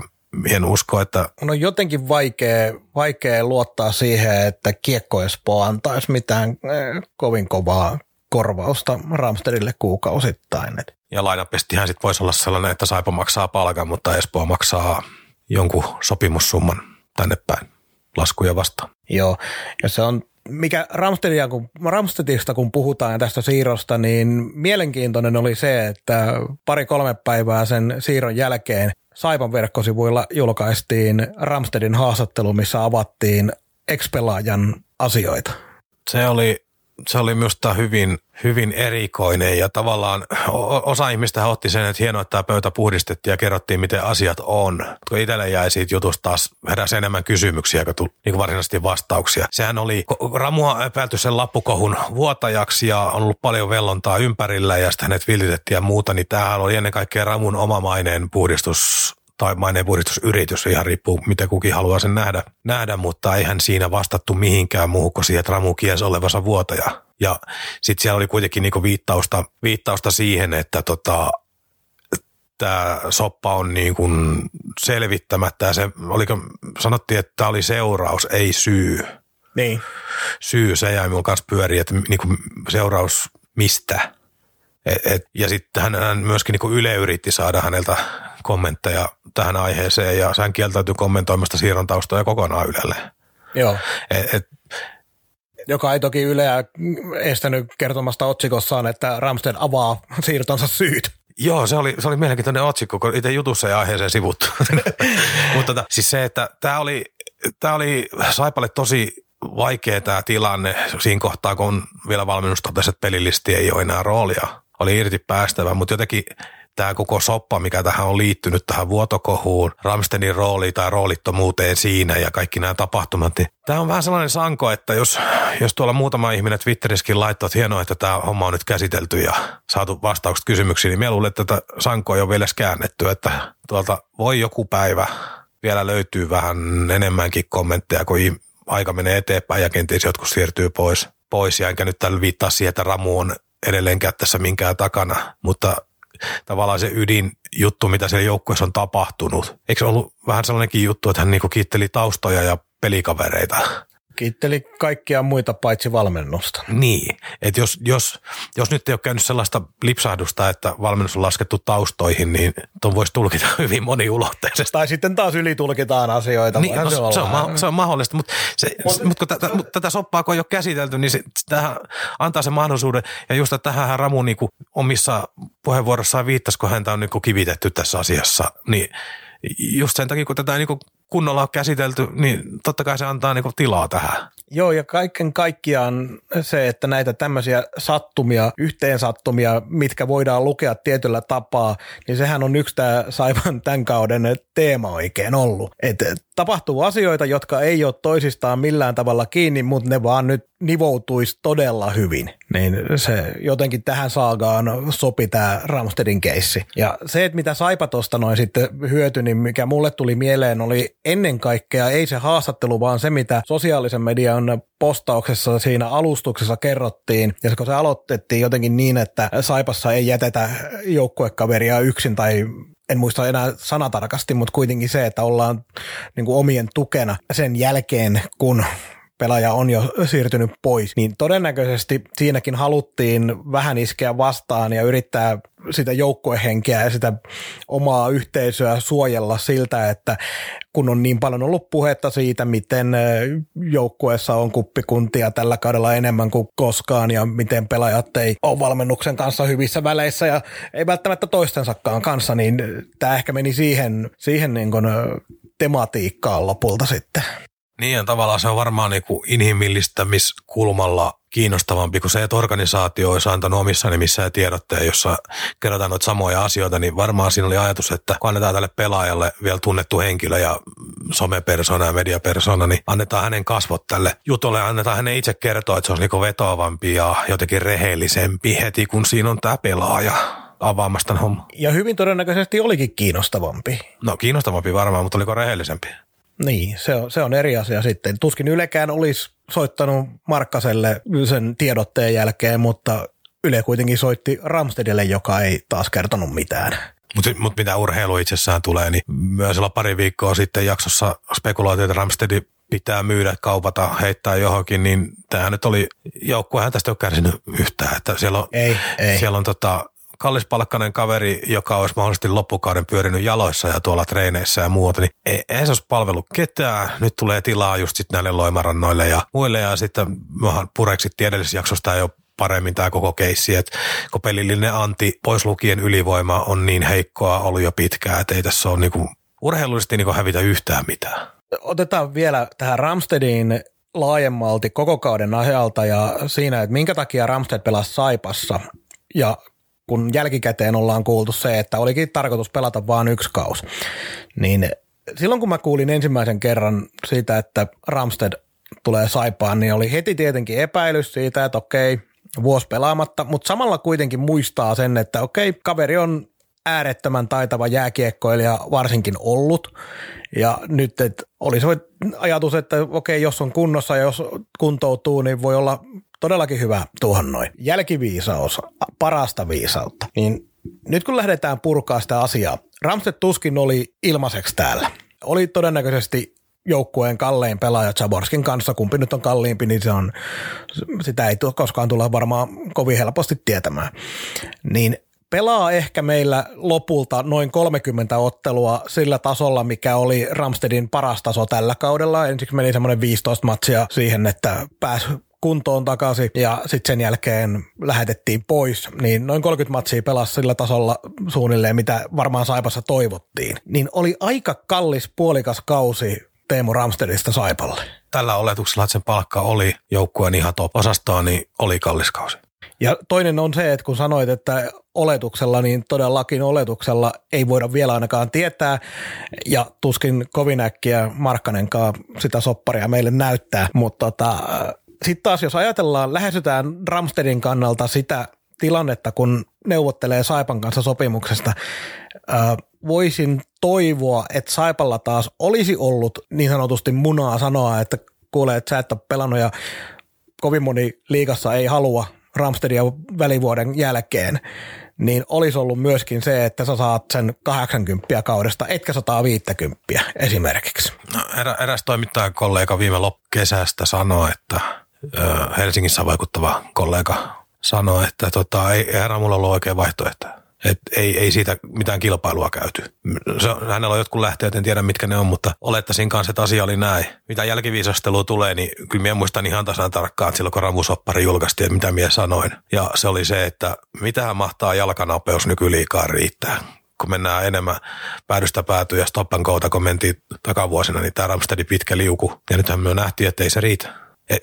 en usko, että... On jotenkin vaikea, vaikea luottaa siihen, että Kiekko Espoo antaisi mitään eh, kovin kovaa korvausta Ramstedille kuukausittain. Ja lainapestihän sitten voisi olla sellainen, että Saipa maksaa palkan, mutta Espoo maksaa jonkun sopimussumman tänne päin laskuja vastaan. Joo, ja se on mikä Ramstedia, kun, Ramstedista kun puhutaan tästä siirrosta, niin mielenkiintoinen oli se, että pari-kolme päivää sen siirron jälkeen Saipan verkkosivuilla julkaistiin Ramstedin haastattelu, missä avattiin Expelaajan asioita. Se oli, se oli minusta hyvin, hyvin erikoinen ja tavallaan osa ihmistä otti sen, että hienoa, että tämä pöytä puhdistettiin ja kerrottiin, miten asiat on. Kun itselle jäi siitä jutusta taas heräsi enemmän kysymyksiä kuin, niin varsinaisesti vastauksia. Sehän oli, Ramua epäilty sen lappukohun vuotajaksi ja on ollut paljon vellontaa ympärillä ja sitten hänet villitettiin ja muuta, niin tämähän oli ennen kaikkea Ramun omamainen puhdistus tai maineenpuhdistusyritys, ihan riippuu miten kukin haluaa sen nähdä, nähdä mutta eihän siinä vastattu mihinkään muuhun kuin siihen, että Ramu kiesi olevansa vuotaja. Ja sitten siellä oli kuitenkin niinku viittausta, viittausta siihen, että tota, tämä soppa on niin kuin selvittämättä ja se, oliko, sanottiin, että tämä oli seuraus, ei syy. Niin. Syy, se jäi minun kanssa pyöriin, että niin kuin seuraus mistä. Et, et, ja sitten hän myöskin niin kuin Yle yritti saada häneltä kommentteja tähän aiheeseen ja hän kieltäytyi kommentoimasta siirron taustoja kokonaan Ylelle. Joo. Et, et, joka ei toki Yleä estänyt kertomasta otsikossaan, että Ramsted avaa siirtonsa syyt. Joo, se oli, se oli mielenkiintoinen otsikko, kun itse jutussa ja aiheeseen sivuttu. Mutta tota, siis se, että tämä oli, tää oli Saipalle tosi vaikea tämä tilanne siinä kohtaa, kun vielä valmennus totesi, että pelillisti ei ole enää roolia. Oli irti päästävä, mutta jotenkin tämä koko soppa, mikä tähän on liittynyt tähän vuotokohuun, Ramstenin rooli tai roolittomuuteen siinä ja kaikki nämä tapahtumat, niin tämä on vähän sellainen sanko, että jos, jos tuolla muutama ihminen Twitterissäkin laittoi, että hienoa, että tämä homma on nyt käsitelty ja saatu vastaukset kysymyksiin, niin mieluulle, että tätä sankoa ei ole vielä käännetty, että tuolta voi joku päivä vielä löytyy vähän enemmänkin kommentteja, kun aika menee eteenpäin ja kenties jotkut siirtyy pois. pois ja enkä nyt tällä viittaa siihen, että Ramu on edelleenkään tässä minkään takana, mutta tavallaan se ydinjuttu, mitä siellä joukkueessa on tapahtunut. Eikö se ollut vähän sellainenkin juttu, että hän niinku kiitteli taustoja ja pelikavereita? Kiitteli kaikkia muita paitsi valmennusta. Niin, että jos, jos, jos nyt ei ole käynyt sellaista lipsahdusta, että valmennus on laskettu taustoihin, niin tuon voisi tulkita hyvin moniulotteisesti. Tai sitten taas ylitulkitaan asioita. Niin, no, se, se, on, ma- se on mahdollista, mutta, se, Mut, mutta kun tätä, tätä soppaa kun ei ole käsitelty, niin se, tähän antaa sen mahdollisuuden. Ja just tähän Ramu niin kuin omissa puheenvuorossaan viittasi, kun häntä on niin kuin kivitetty tässä asiassa, niin just sen takia, kun tätä niin kuin kunnolla on käsitelty, niin totta kai se antaa niin tilaa tähän. Joo, ja kaiken kaikkiaan se, että näitä tämmöisiä sattumia, yhteensattumia, mitkä voidaan lukea tietyllä tapaa, niin sehän on yksi tämä Saivan tämän kauden teema oikein ollut. Et tapahtuu asioita, jotka ei ole toisistaan millään tavalla kiinni, mutta ne vaan nyt nivoutuisi todella hyvin. Niin se jotenkin tähän saagaan sopi tämä Ramstedin keissi. Ja se, että mitä Saipa tuosta noin sitten hyöty, niin mikä mulle tuli mieleen oli ennen kaikkea ei se haastattelu, vaan se, mitä sosiaalisen median postauksessa siinä alustuksessa kerrottiin. Ja kun se aloitettiin jotenkin niin, että Saipassa ei jätetä joukkuekaveria yksin tai en muista enää sanatarkasti, mutta kuitenkin se, että ollaan niin kuin omien tukena sen jälkeen, kun pelaaja on jo siirtynyt pois, niin todennäköisesti siinäkin haluttiin vähän iskeä vastaan ja yrittää sitä joukkuehenkeä ja sitä omaa yhteisöä suojella siltä, että kun on niin paljon ollut puhetta siitä, miten joukkueessa on kuppikuntia tällä kaudella enemmän kuin koskaan ja miten pelaajat ei ole valmennuksen kanssa hyvissä väleissä ja ei välttämättä toistensakaan kanssa, niin tämä ehkä meni siihen, siihen niin kuin tematiikkaan lopulta sitten. Niin ja tavallaan se on varmaan niin kuin inhimillistämiskulmalla kiinnostavampi kuin se, että organisaatio olisi antanut omissa nimissään tiedotteen, jossa kerrotaan noita samoja asioita, niin varmaan siinä oli ajatus, että kun annetaan tälle pelaajalle vielä tunnettu henkilö ja somepersona ja mediapersona, niin annetaan hänen kasvot tälle jutulle ja annetaan hänen itse kertoa, että se olisi niin vetoavampi ja jotenkin rehellisempi heti, kun siinä on tämä pelaaja avaamasta homma. Ja hyvin todennäköisesti olikin kiinnostavampi. No kiinnostavampi varmaan, mutta oliko rehellisempi? Niin, se on, se on eri asia sitten. Tuskin Ylekään olisi soittanut Markkaselle sen tiedotteen jälkeen, mutta Yle kuitenkin soitti Ramstedille, joka ei taas kertonut mitään. Mutta mut mitä urheilu itsessään tulee, niin myös pari viikkoa sitten jaksossa spekuloitiin, että Ramstedi pitää myydä, kaupata, heittää johonkin, niin tämä nyt oli, joukkuehan tästä ole kärsinyt yhtään. Että siellä on, ei, ei. Siellä on tota, kallispalkkainen kaveri, joka olisi mahdollisesti loppukauden pyörinyt jaloissa ja tuolla treeneissä ja muuta, niin ei, ei se olisi palvellut ketään. Nyt tulee tilaa just sitten näille loimarannoille ja muille ja sitten mehän pureksittiin edellisessä jaksosta jo paremmin tämä koko keissi, että kun pelillinen anti pois lukien ylivoima on niin heikkoa ollut jo pitkään, että ei tässä ole niinku urheilullisesti niinku hävitä yhtään mitään. Otetaan vielä tähän Ramstedin laajemmalti koko kauden ajalta ja siinä, että minkä takia Ramsted pelasi Saipassa ja kun jälkikäteen ollaan kuultu se, että olikin tarkoitus pelata vain yksi kaus, niin silloin kun mä kuulin ensimmäisen kerran siitä, että Ramsted tulee Saipaan, niin oli heti tietenkin epäilys siitä, että okei, vuosi pelaamatta, mutta samalla kuitenkin muistaa sen, että okei, kaveri on äärettömän taitava jääkiekkoilija varsinkin ollut. Ja nyt että olisi ajatus, että okei, jos on kunnossa ja jos kuntoutuu, niin voi olla todellakin hyvä tuohon noin. Jälkiviisaus, parasta viisautta. Niin nyt kun lähdetään purkaa sitä asiaa, Ramsted tuskin oli ilmaiseksi täällä. Oli todennäköisesti joukkueen kallein pelaaja Chaborskin kanssa. Kumpi nyt on kalliimpi, niin se on, sitä ei koskaan tulla varmaan kovin helposti tietämään. Niin pelaa ehkä meillä lopulta noin 30 ottelua sillä tasolla, mikä oli Ramstedin paras taso tällä kaudella. Ensiksi meni semmoinen 15 matsia siihen, että pääsi kuntoon takaisin ja sitten sen jälkeen lähetettiin pois, niin noin 30 matsia pelasi sillä tasolla suunnilleen, mitä varmaan Saipassa toivottiin. Niin oli aika kallis puolikas kausi Teemu Ramstedista Saipalle. Tällä oletuksella, että sen palkka oli joukkueen ihan top-osastoa, niin oli kallis kausi. Ja toinen on se, että kun sanoit, että oletuksella, niin todellakin oletuksella ei voida vielä ainakaan tietää, ja tuskin kovin äkkiä Markkanenkaan sitä sopparia meille näyttää, mutta tota, sitten taas jos ajatellaan, lähestytään Ramstedin kannalta sitä tilannetta, kun neuvottelee Saipan kanssa sopimuksesta, voisin toivoa, että Saipalla taas olisi ollut niin sanotusti munaa sanoa, että kuulee, että sä et ole pelannut ja kovin moni liigassa ei halua Ramstedia välivuoden jälkeen, niin olisi ollut myöskin se, että sä saat sen 80 kaudesta, etkä 150 esimerkiksi. No, erä, eräs toimittajakollega viime loppukesästä sanoi, että Helsingissä vaikuttava kollega sanoi, että tota, ei, ei mulla ollut oikein vaihtoehto. Et ei, ei siitä mitään kilpailua käyty. Se, hänellä on jotkut lähteet, en tiedä mitkä ne on, mutta olettaisin kanssa, että asia oli näin. Mitä jälkiviisastelua tulee, niin kyllä minä muistan ihan tasan tarkkaan, että silloin kun Ramusoppari julkaistiin, että mitä minä sanoin. Ja se oli se, että mitähän mahtaa jalkanopeus nykyliikaa riittää kun mennään enemmän päädystä päätyä ja stop and go, kun mentiin takavuosina, niin tämä Ramstedin pitkä liuku. Ja nythän me nähtiin, että ei se riitä. E,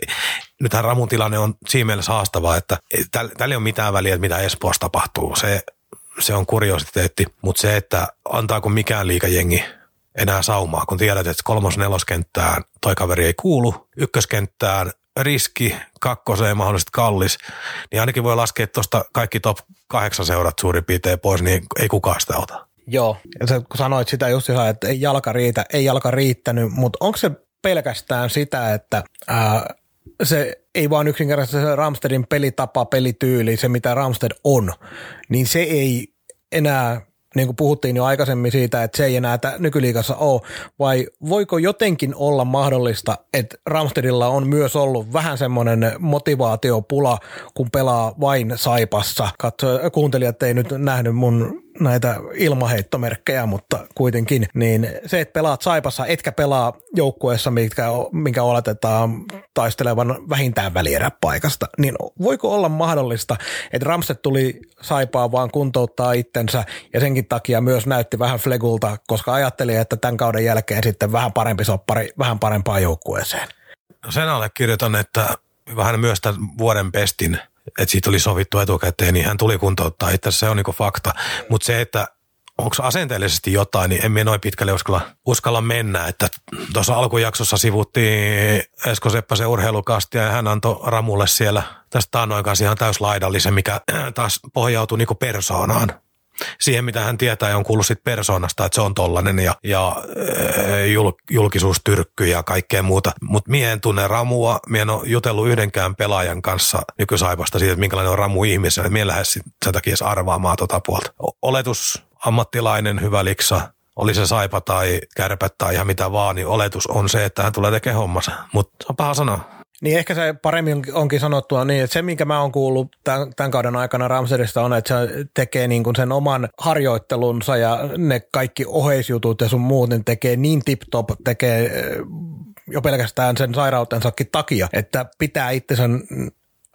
nythän Ramun tilanne on siinä mielessä haastava, että tällä ei ole mitään väliä, että mitä Espoossa tapahtuu. Se, se on kuriositeetti, mutta se, että antaako mikään liikajengi enää saumaa, kun tiedät, että kolmos neloskenttään toi kaveri ei kuulu, ykköskenttään riski, kakkoseen mahdollisesti kallis, niin ainakin voi laskea tuosta kaikki top kahdeksan seurat suurin piirtein pois, niin ei kukaan sitä ota. Joo, ja sä, kun sanoit sitä just ihan, että ei jalka riitä, ei jalka riittänyt, mutta onko se pelkästään sitä, että ää, se ei vaan yksinkertaisesti se Ramstedin pelitapa, pelityyli, se mitä Ramsted on, niin se ei enää, niin kuin puhuttiin jo aikaisemmin siitä, että se ei enää nykyliikassa ole, vai voiko jotenkin olla mahdollista, että Ramstedilla on myös ollut vähän semmoinen motivaatiopula, kun pelaa vain Saipassa. Katso, kuuntelijat ei nyt nähnyt mun näitä ilmaheittomerkkejä, mutta kuitenkin, niin se, että pelaat Saipassa, etkä pelaa joukkueessa, mitkä, minkä oletetaan taistelevan vähintään välieräpaikasta, niin voiko olla mahdollista, että Ramset tuli Saipaa vaan kuntouttaa itsensä ja senkin takia myös näytti vähän flegulta, koska ajatteli, että tämän kauden jälkeen sitten vähän parempi soppari, vähän parempaa joukkueeseen. No sen allekirjoitan, että vähän myös tämän vuoden pestin – että siitä oli sovittu etukäteen, niin hän tuli kuntouttaa. Itse se on niinku fakta. Mutta se, että onko asenteellisesti jotain, niin en minä noin pitkälle uskalla, uskalla mennä. Että tuossa alkujaksossa sivuttiin Esko Seppäsen urheilukastia ja hän antoi Ramulle siellä tästä taannoin kanssa ihan täyslaidallisen, mikä taas pohjautuu niinku persoonaan siihen, mitä hän tietää ja on kuullut sit persoonasta, että se on tollanen ja, ja jul, julkisuustyrkky ja kaikkea muuta. Mutta mie en tunne Ramua, mie en ole jutellut yhdenkään pelaajan kanssa nykysaipasta siitä, että minkälainen on Ramu ihmisenä. Mie lähes sen takia edes arvaamaan tota puolta. Oletus, ammattilainen, hyvä liksa, oli se saipa tai kärpät tai ihan mitä vaan, niin oletus on se, että hän tulee tekemään hommansa. Mutta on paha sanoa. Niin ehkä se paremmin onkin sanottua niin, että se minkä mä oon kuullut tämän, tämän kauden aikana Ramsedista on, että se tekee niin kuin sen oman harjoittelunsa ja ne kaikki oheisjutut ja sun muut, niin tekee niin tip-top, tekee eh, jo pelkästään sen sairautensakin takia, että pitää itsensä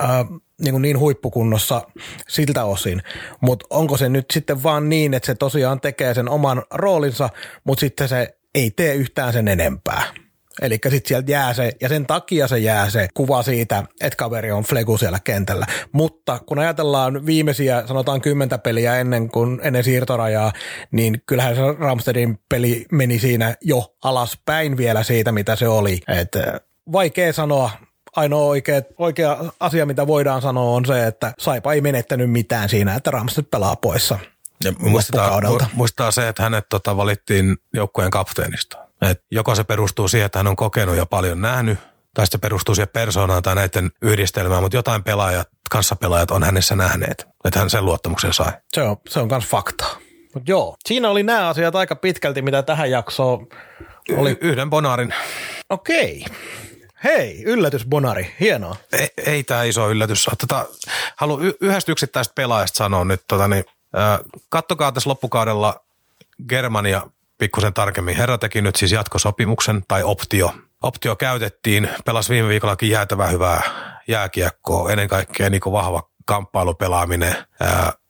äh, niin, kuin niin huippukunnossa siltä osin. Mutta onko se nyt sitten vaan niin, että se tosiaan tekee sen oman roolinsa, mutta sitten se ei tee yhtään sen enempää. Eli sitten sieltä jää se, ja sen takia se jää se kuva siitä, että kaveri on flegu siellä kentällä. Mutta kun ajatellaan viimeisiä, sanotaan kymmentä peliä ennen, kuin, ennen siirtorajaa, niin kyllähän se Ramstedin peli meni siinä jo alaspäin vielä siitä, mitä se oli. Et vaikea sanoa, ainoa oikea, oikea asia, mitä voidaan sanoa, on se, että Saipa ei menettänyt mitään siinä, että Ramsted pelaa poissa. Ja muistaa, muistaa se, että hänet tota, valittiin joukkueen kapteenista. Et joko se perustuu siihen, että hän on kokenut ja paljon nähnyt, tai se perustuu siihen persoonaan tai näiden yhdistelmään, mutta jotain pelaajat, kanssapelaajat on hänessä nähneet, että hän sen luottamuksen sai. Se on, se on myös faktaa. Mut joo, siinä oli nämä asiat aika pitkälti, mitä tähän jaksoon oli. Y- yhden bonarin. Okei. Hei, yllätys Bonari, hienoa. Ei, ei tämä iso yllätys ole. Tota, haluan y- yhdestä yksittäistä pelaajasta sanoa nyt. Tota, niin, äh, kattokaa tässä loppukaudella Germania pikkusen tarkemmin. Herra teki nyt siis jatkosopimuksen tai optio. Optio käytettiin, pelasi viime viikollakin jäätävä hyvää jääkiekkoa, ennen kaikkea niin vahva kamppailupelaaminen,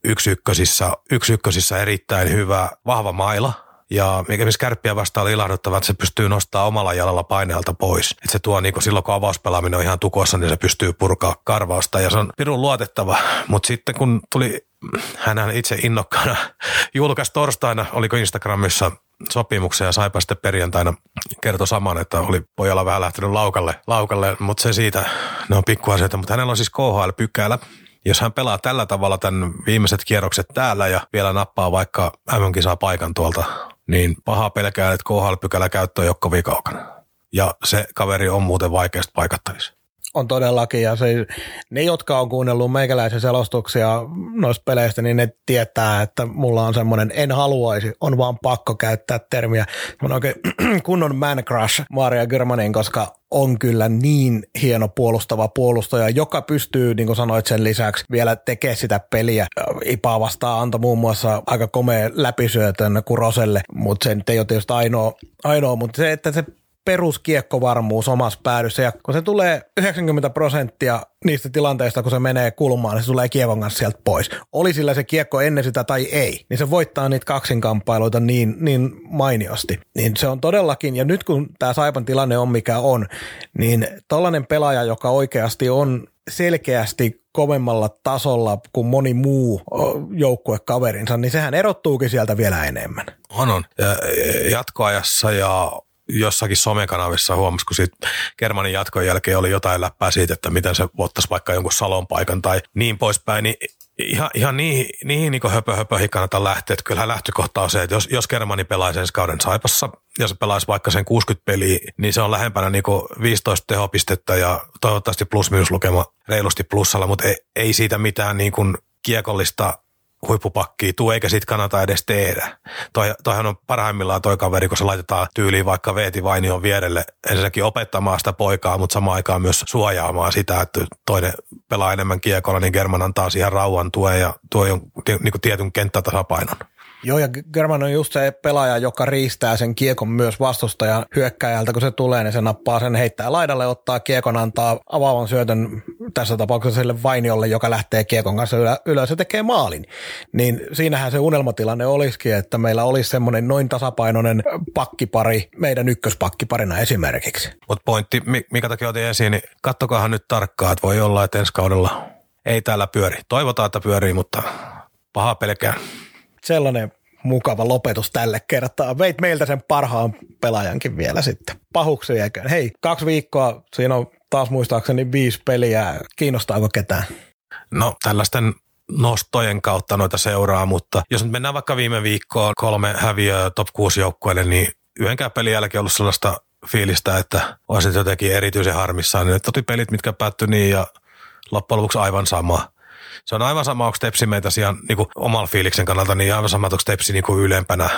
yksi ykkösissä, yksi ykkösissä erittäin hyvä, vahva maila, ja mikä missä kärppiä vastaan oli ilahduttava, että se pystyy nostaa omalla jalalla paineelta pois. Että se tuo niin silloin, kun avauspelaaminen on ihan tukossa, niin se pystyy purkaa karvausta ja se on pirun luotettava. Mutta sitten kun tuli, hän itse innokkaana julkaisi torstaina, oliko Instagramissa sopimuksen ja saipa sitten perjantaina kertoi saman, että oli pojalla vähän lähtenyt laukalle, laukalle mutta se siitä, ne on pikkuasioita, mutta hänellä on siis KHL-pykälä, jos hän pelaa tällä tavalla tämän viimeiset kierrokset täällä ja vielä nappaa vaikka mm saa paikan tuolta, niin paha pelkää, että KHL-pykälä käyttö on jokko kaukana. Ja se kaveri on muuten vaikeasti paikattavissa on todellakin, ja se, ne, jotka on kuunnellut meikäläisen selostuksia noista peleistä, niin ne tietää, että mulla on semmoinen en haluaisi, on vaan pakko käyttää termiä, on oikein kunnon man crush Maria Germanin, koska on kyllä niin hieno puolustava puolustaja, joka pystyy, niin kuin sanoit sen lisäksi, vielä tekemään sitä peliä. Ipaa vastaan antoi muun muassa aika komea läpisyötön Kuroselle, mutta se nyt ei ole tietysti ainoa, ainoa mutta se, että se peruskiekkovarmuus omassa päädyssä. Ja kun se tulee 90 prosenttia niistä tilanteista, kun se menee kulmaan, niin se tulee kiekon kanssa sieltä pois. Oli sillä se kiekko ennen sitä tai ei, niin se voittaa niitä kaksinkamppailuita niin, niin mainiosti. Niin se on todellakin, ja nyt kun tämä Saipan tilanne on mikä on, niin tollainen pelaaja, joka oikeasti on selkeästi kovemmalla tasolla kuin moni muu joukkuekaverinsa, niin sehän erottuukin sieltä vielä enemmän. On, on. Ja jatkoajassa ja jossakin somekanavissa huomasi, kun siitä Germanin jatkon jälkeen oli jotain läppää siitä, että miten se ottaisi vaikka jonkun salon paikan tai niin poispäin, niin ihan, ihan niihin, niihin niin höpö, höpöihin kannata lähteä. Että kyllähän lähtökohta on se, että jos, jos Germani pelaisi ensi kauden Saipassa ja se pelaisi vaikka sen 60 peliä, niin se on lähempänä niin 15 tehopistettä ja toivottavasti plus lukema reilusti plussalla, mutta ei, ei siitä mitään niin kiekollista huippupakkia tuu, eikä siitä kannata edes tehdä. Toi, toihan on parhaimmillaan toi kaveri, kun se laitetaan tyyliin vaikka Veeti Vainion vierelle ensinnäkin opettamaan sitä poikaa, mutta samaan aikaan myös suojaamaan sitä, että toinen pelaa enemmän kiekolla, niin German antaa siihen rauhan tuen ja tuo niin kuin tietyn kenttätasapainon. Joo, ja German on just se pelaaja, joka riistää sen kiekon myös vastustajan hyökkäjältä, kun se tulee, niin se nappaa sen, heittää laidalle, ottaa kiekon, antaa avaavan syötön tässä tapauksessa sille Vainiolle, joka lähtee kiekon kanssa ylös ja tekee maalin. Niin siinähän se unelmatilanne olisikin, että meillä olisi semmoinen noin tasapainoinen pakkipari meidän ykköspakkiparina esimerkiksi. Mutta pointti, mikä takia otin esiin, niin kattokahan nyt tarkkaan, että voi olla, että ensi kaudella ei täällä pyöri. Toivotaan, että pyörii, mutta paha pelkää. Sellainen mukava lopetus tälle kertaa. Veit meiltä sen parhaan pelaajankin vielä sitten. Pahuksi eikä. Hei, kaksi viikkoa, siinä on taas muistaakseni viisi peliä. Kiinnostaako ketään? No tällaisten nostojen kautta noita seuraa, mutta jos nyt mennään vaikka viime viikkoon kolme häviöä top 6 joukkueelle, niin yhdenkään pelin jälkeen ollut sellaista fiilistä, että olisin jotenkin erityisen harmissaan. Nyt oli pelit, mitkä päättyi niin ja loppujen lopuksi aivan sama. Se on aivan sama, onko Tepsi meitä siihen niin kuin oman fiiliksen kannalta, niin aivan sama, onko Tepsi niin kuin ylempänä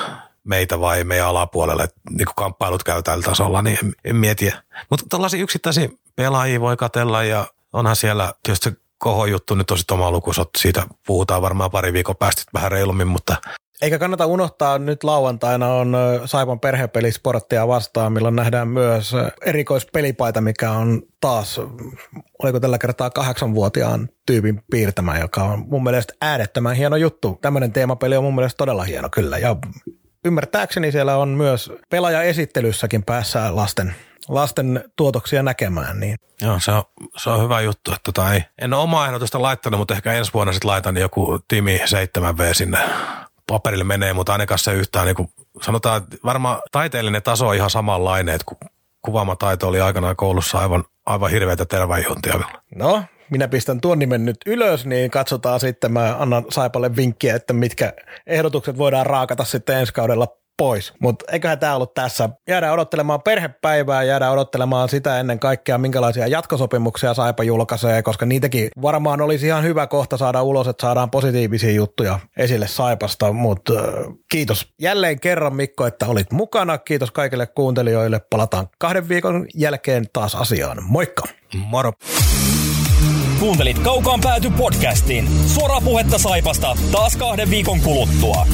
meitä vai meidän alapuolelle, niin kuin kamppailut käy tällä tasolla, niin en, en mieti. Mutta tällaisia yksittäisiä pelaajia voi katella ja onhan siellä tietysti se juttu nyt tosi oma lukusot, siitä puhutaan varmaan pari viikon päästä vähän reilummin, mutta eikä kannata unohtaa, nyt lauantaina on Saipan perhepelisporttia vastaan, milloin nähdään myös erikoispelipaita, mikä on taas, oliko tällä kertaa kahdeksanvuotiaan tyypin piirtämä, joka on mun mielestä äärettömän hieno juttu. Tämmöinen teemapeli on mun mielestä todella hieno kyllä ja ymmärtääkseni siellä on myös pelaajaesittelyssäkin päässä lasten lasten tuotoksia näkemään. Niin. Joo, se on, se on hyvä juttu. Että tota ei, en ole omaa ehdotusta laittanut, mutta ehkä ensi vuonna sitten laitan joku Timi 7V sinne paperille menee, mutta ainakaan se yhtään, niin kuin, sanotaan, että varmaan taiteellinen taso on ihan samanlainen, että kun kuvaamataito oli aikanaan koulussa aivan, aivan hirveätä terveydenhointia. No, minä pistän tuon nimen nyt ylös, niin katsotaan sitten, mä annan Saipalle vinkkiä, että mitkä ehdotukset voidaan raakata sitten ensi kaudella pois. Mutta eiköhän tämä ollut tässä. Jäädään odottelemaan perhepäivää, jäädään odottelemaan sitä ennen kaikkea, minkälaisia jatkosopimuksia Saipa julkaisee, koska niitäkin varmaan olisi ihan hyvä kohta saada ulos, että saadaan positiivisia juttuja esille Saipasta. Mutta äh, kiitos jälleen kerran Mikko, että olit mukana. Kiitos kaikille kuuntelijoille. Palataan kahden viikon jälkeen taas asiaan. Moikka! Moro! Kuuntelit Kaukaan pääty podcastin. Suoraa puhetta Saipasta taas kahden viikon kuluttua.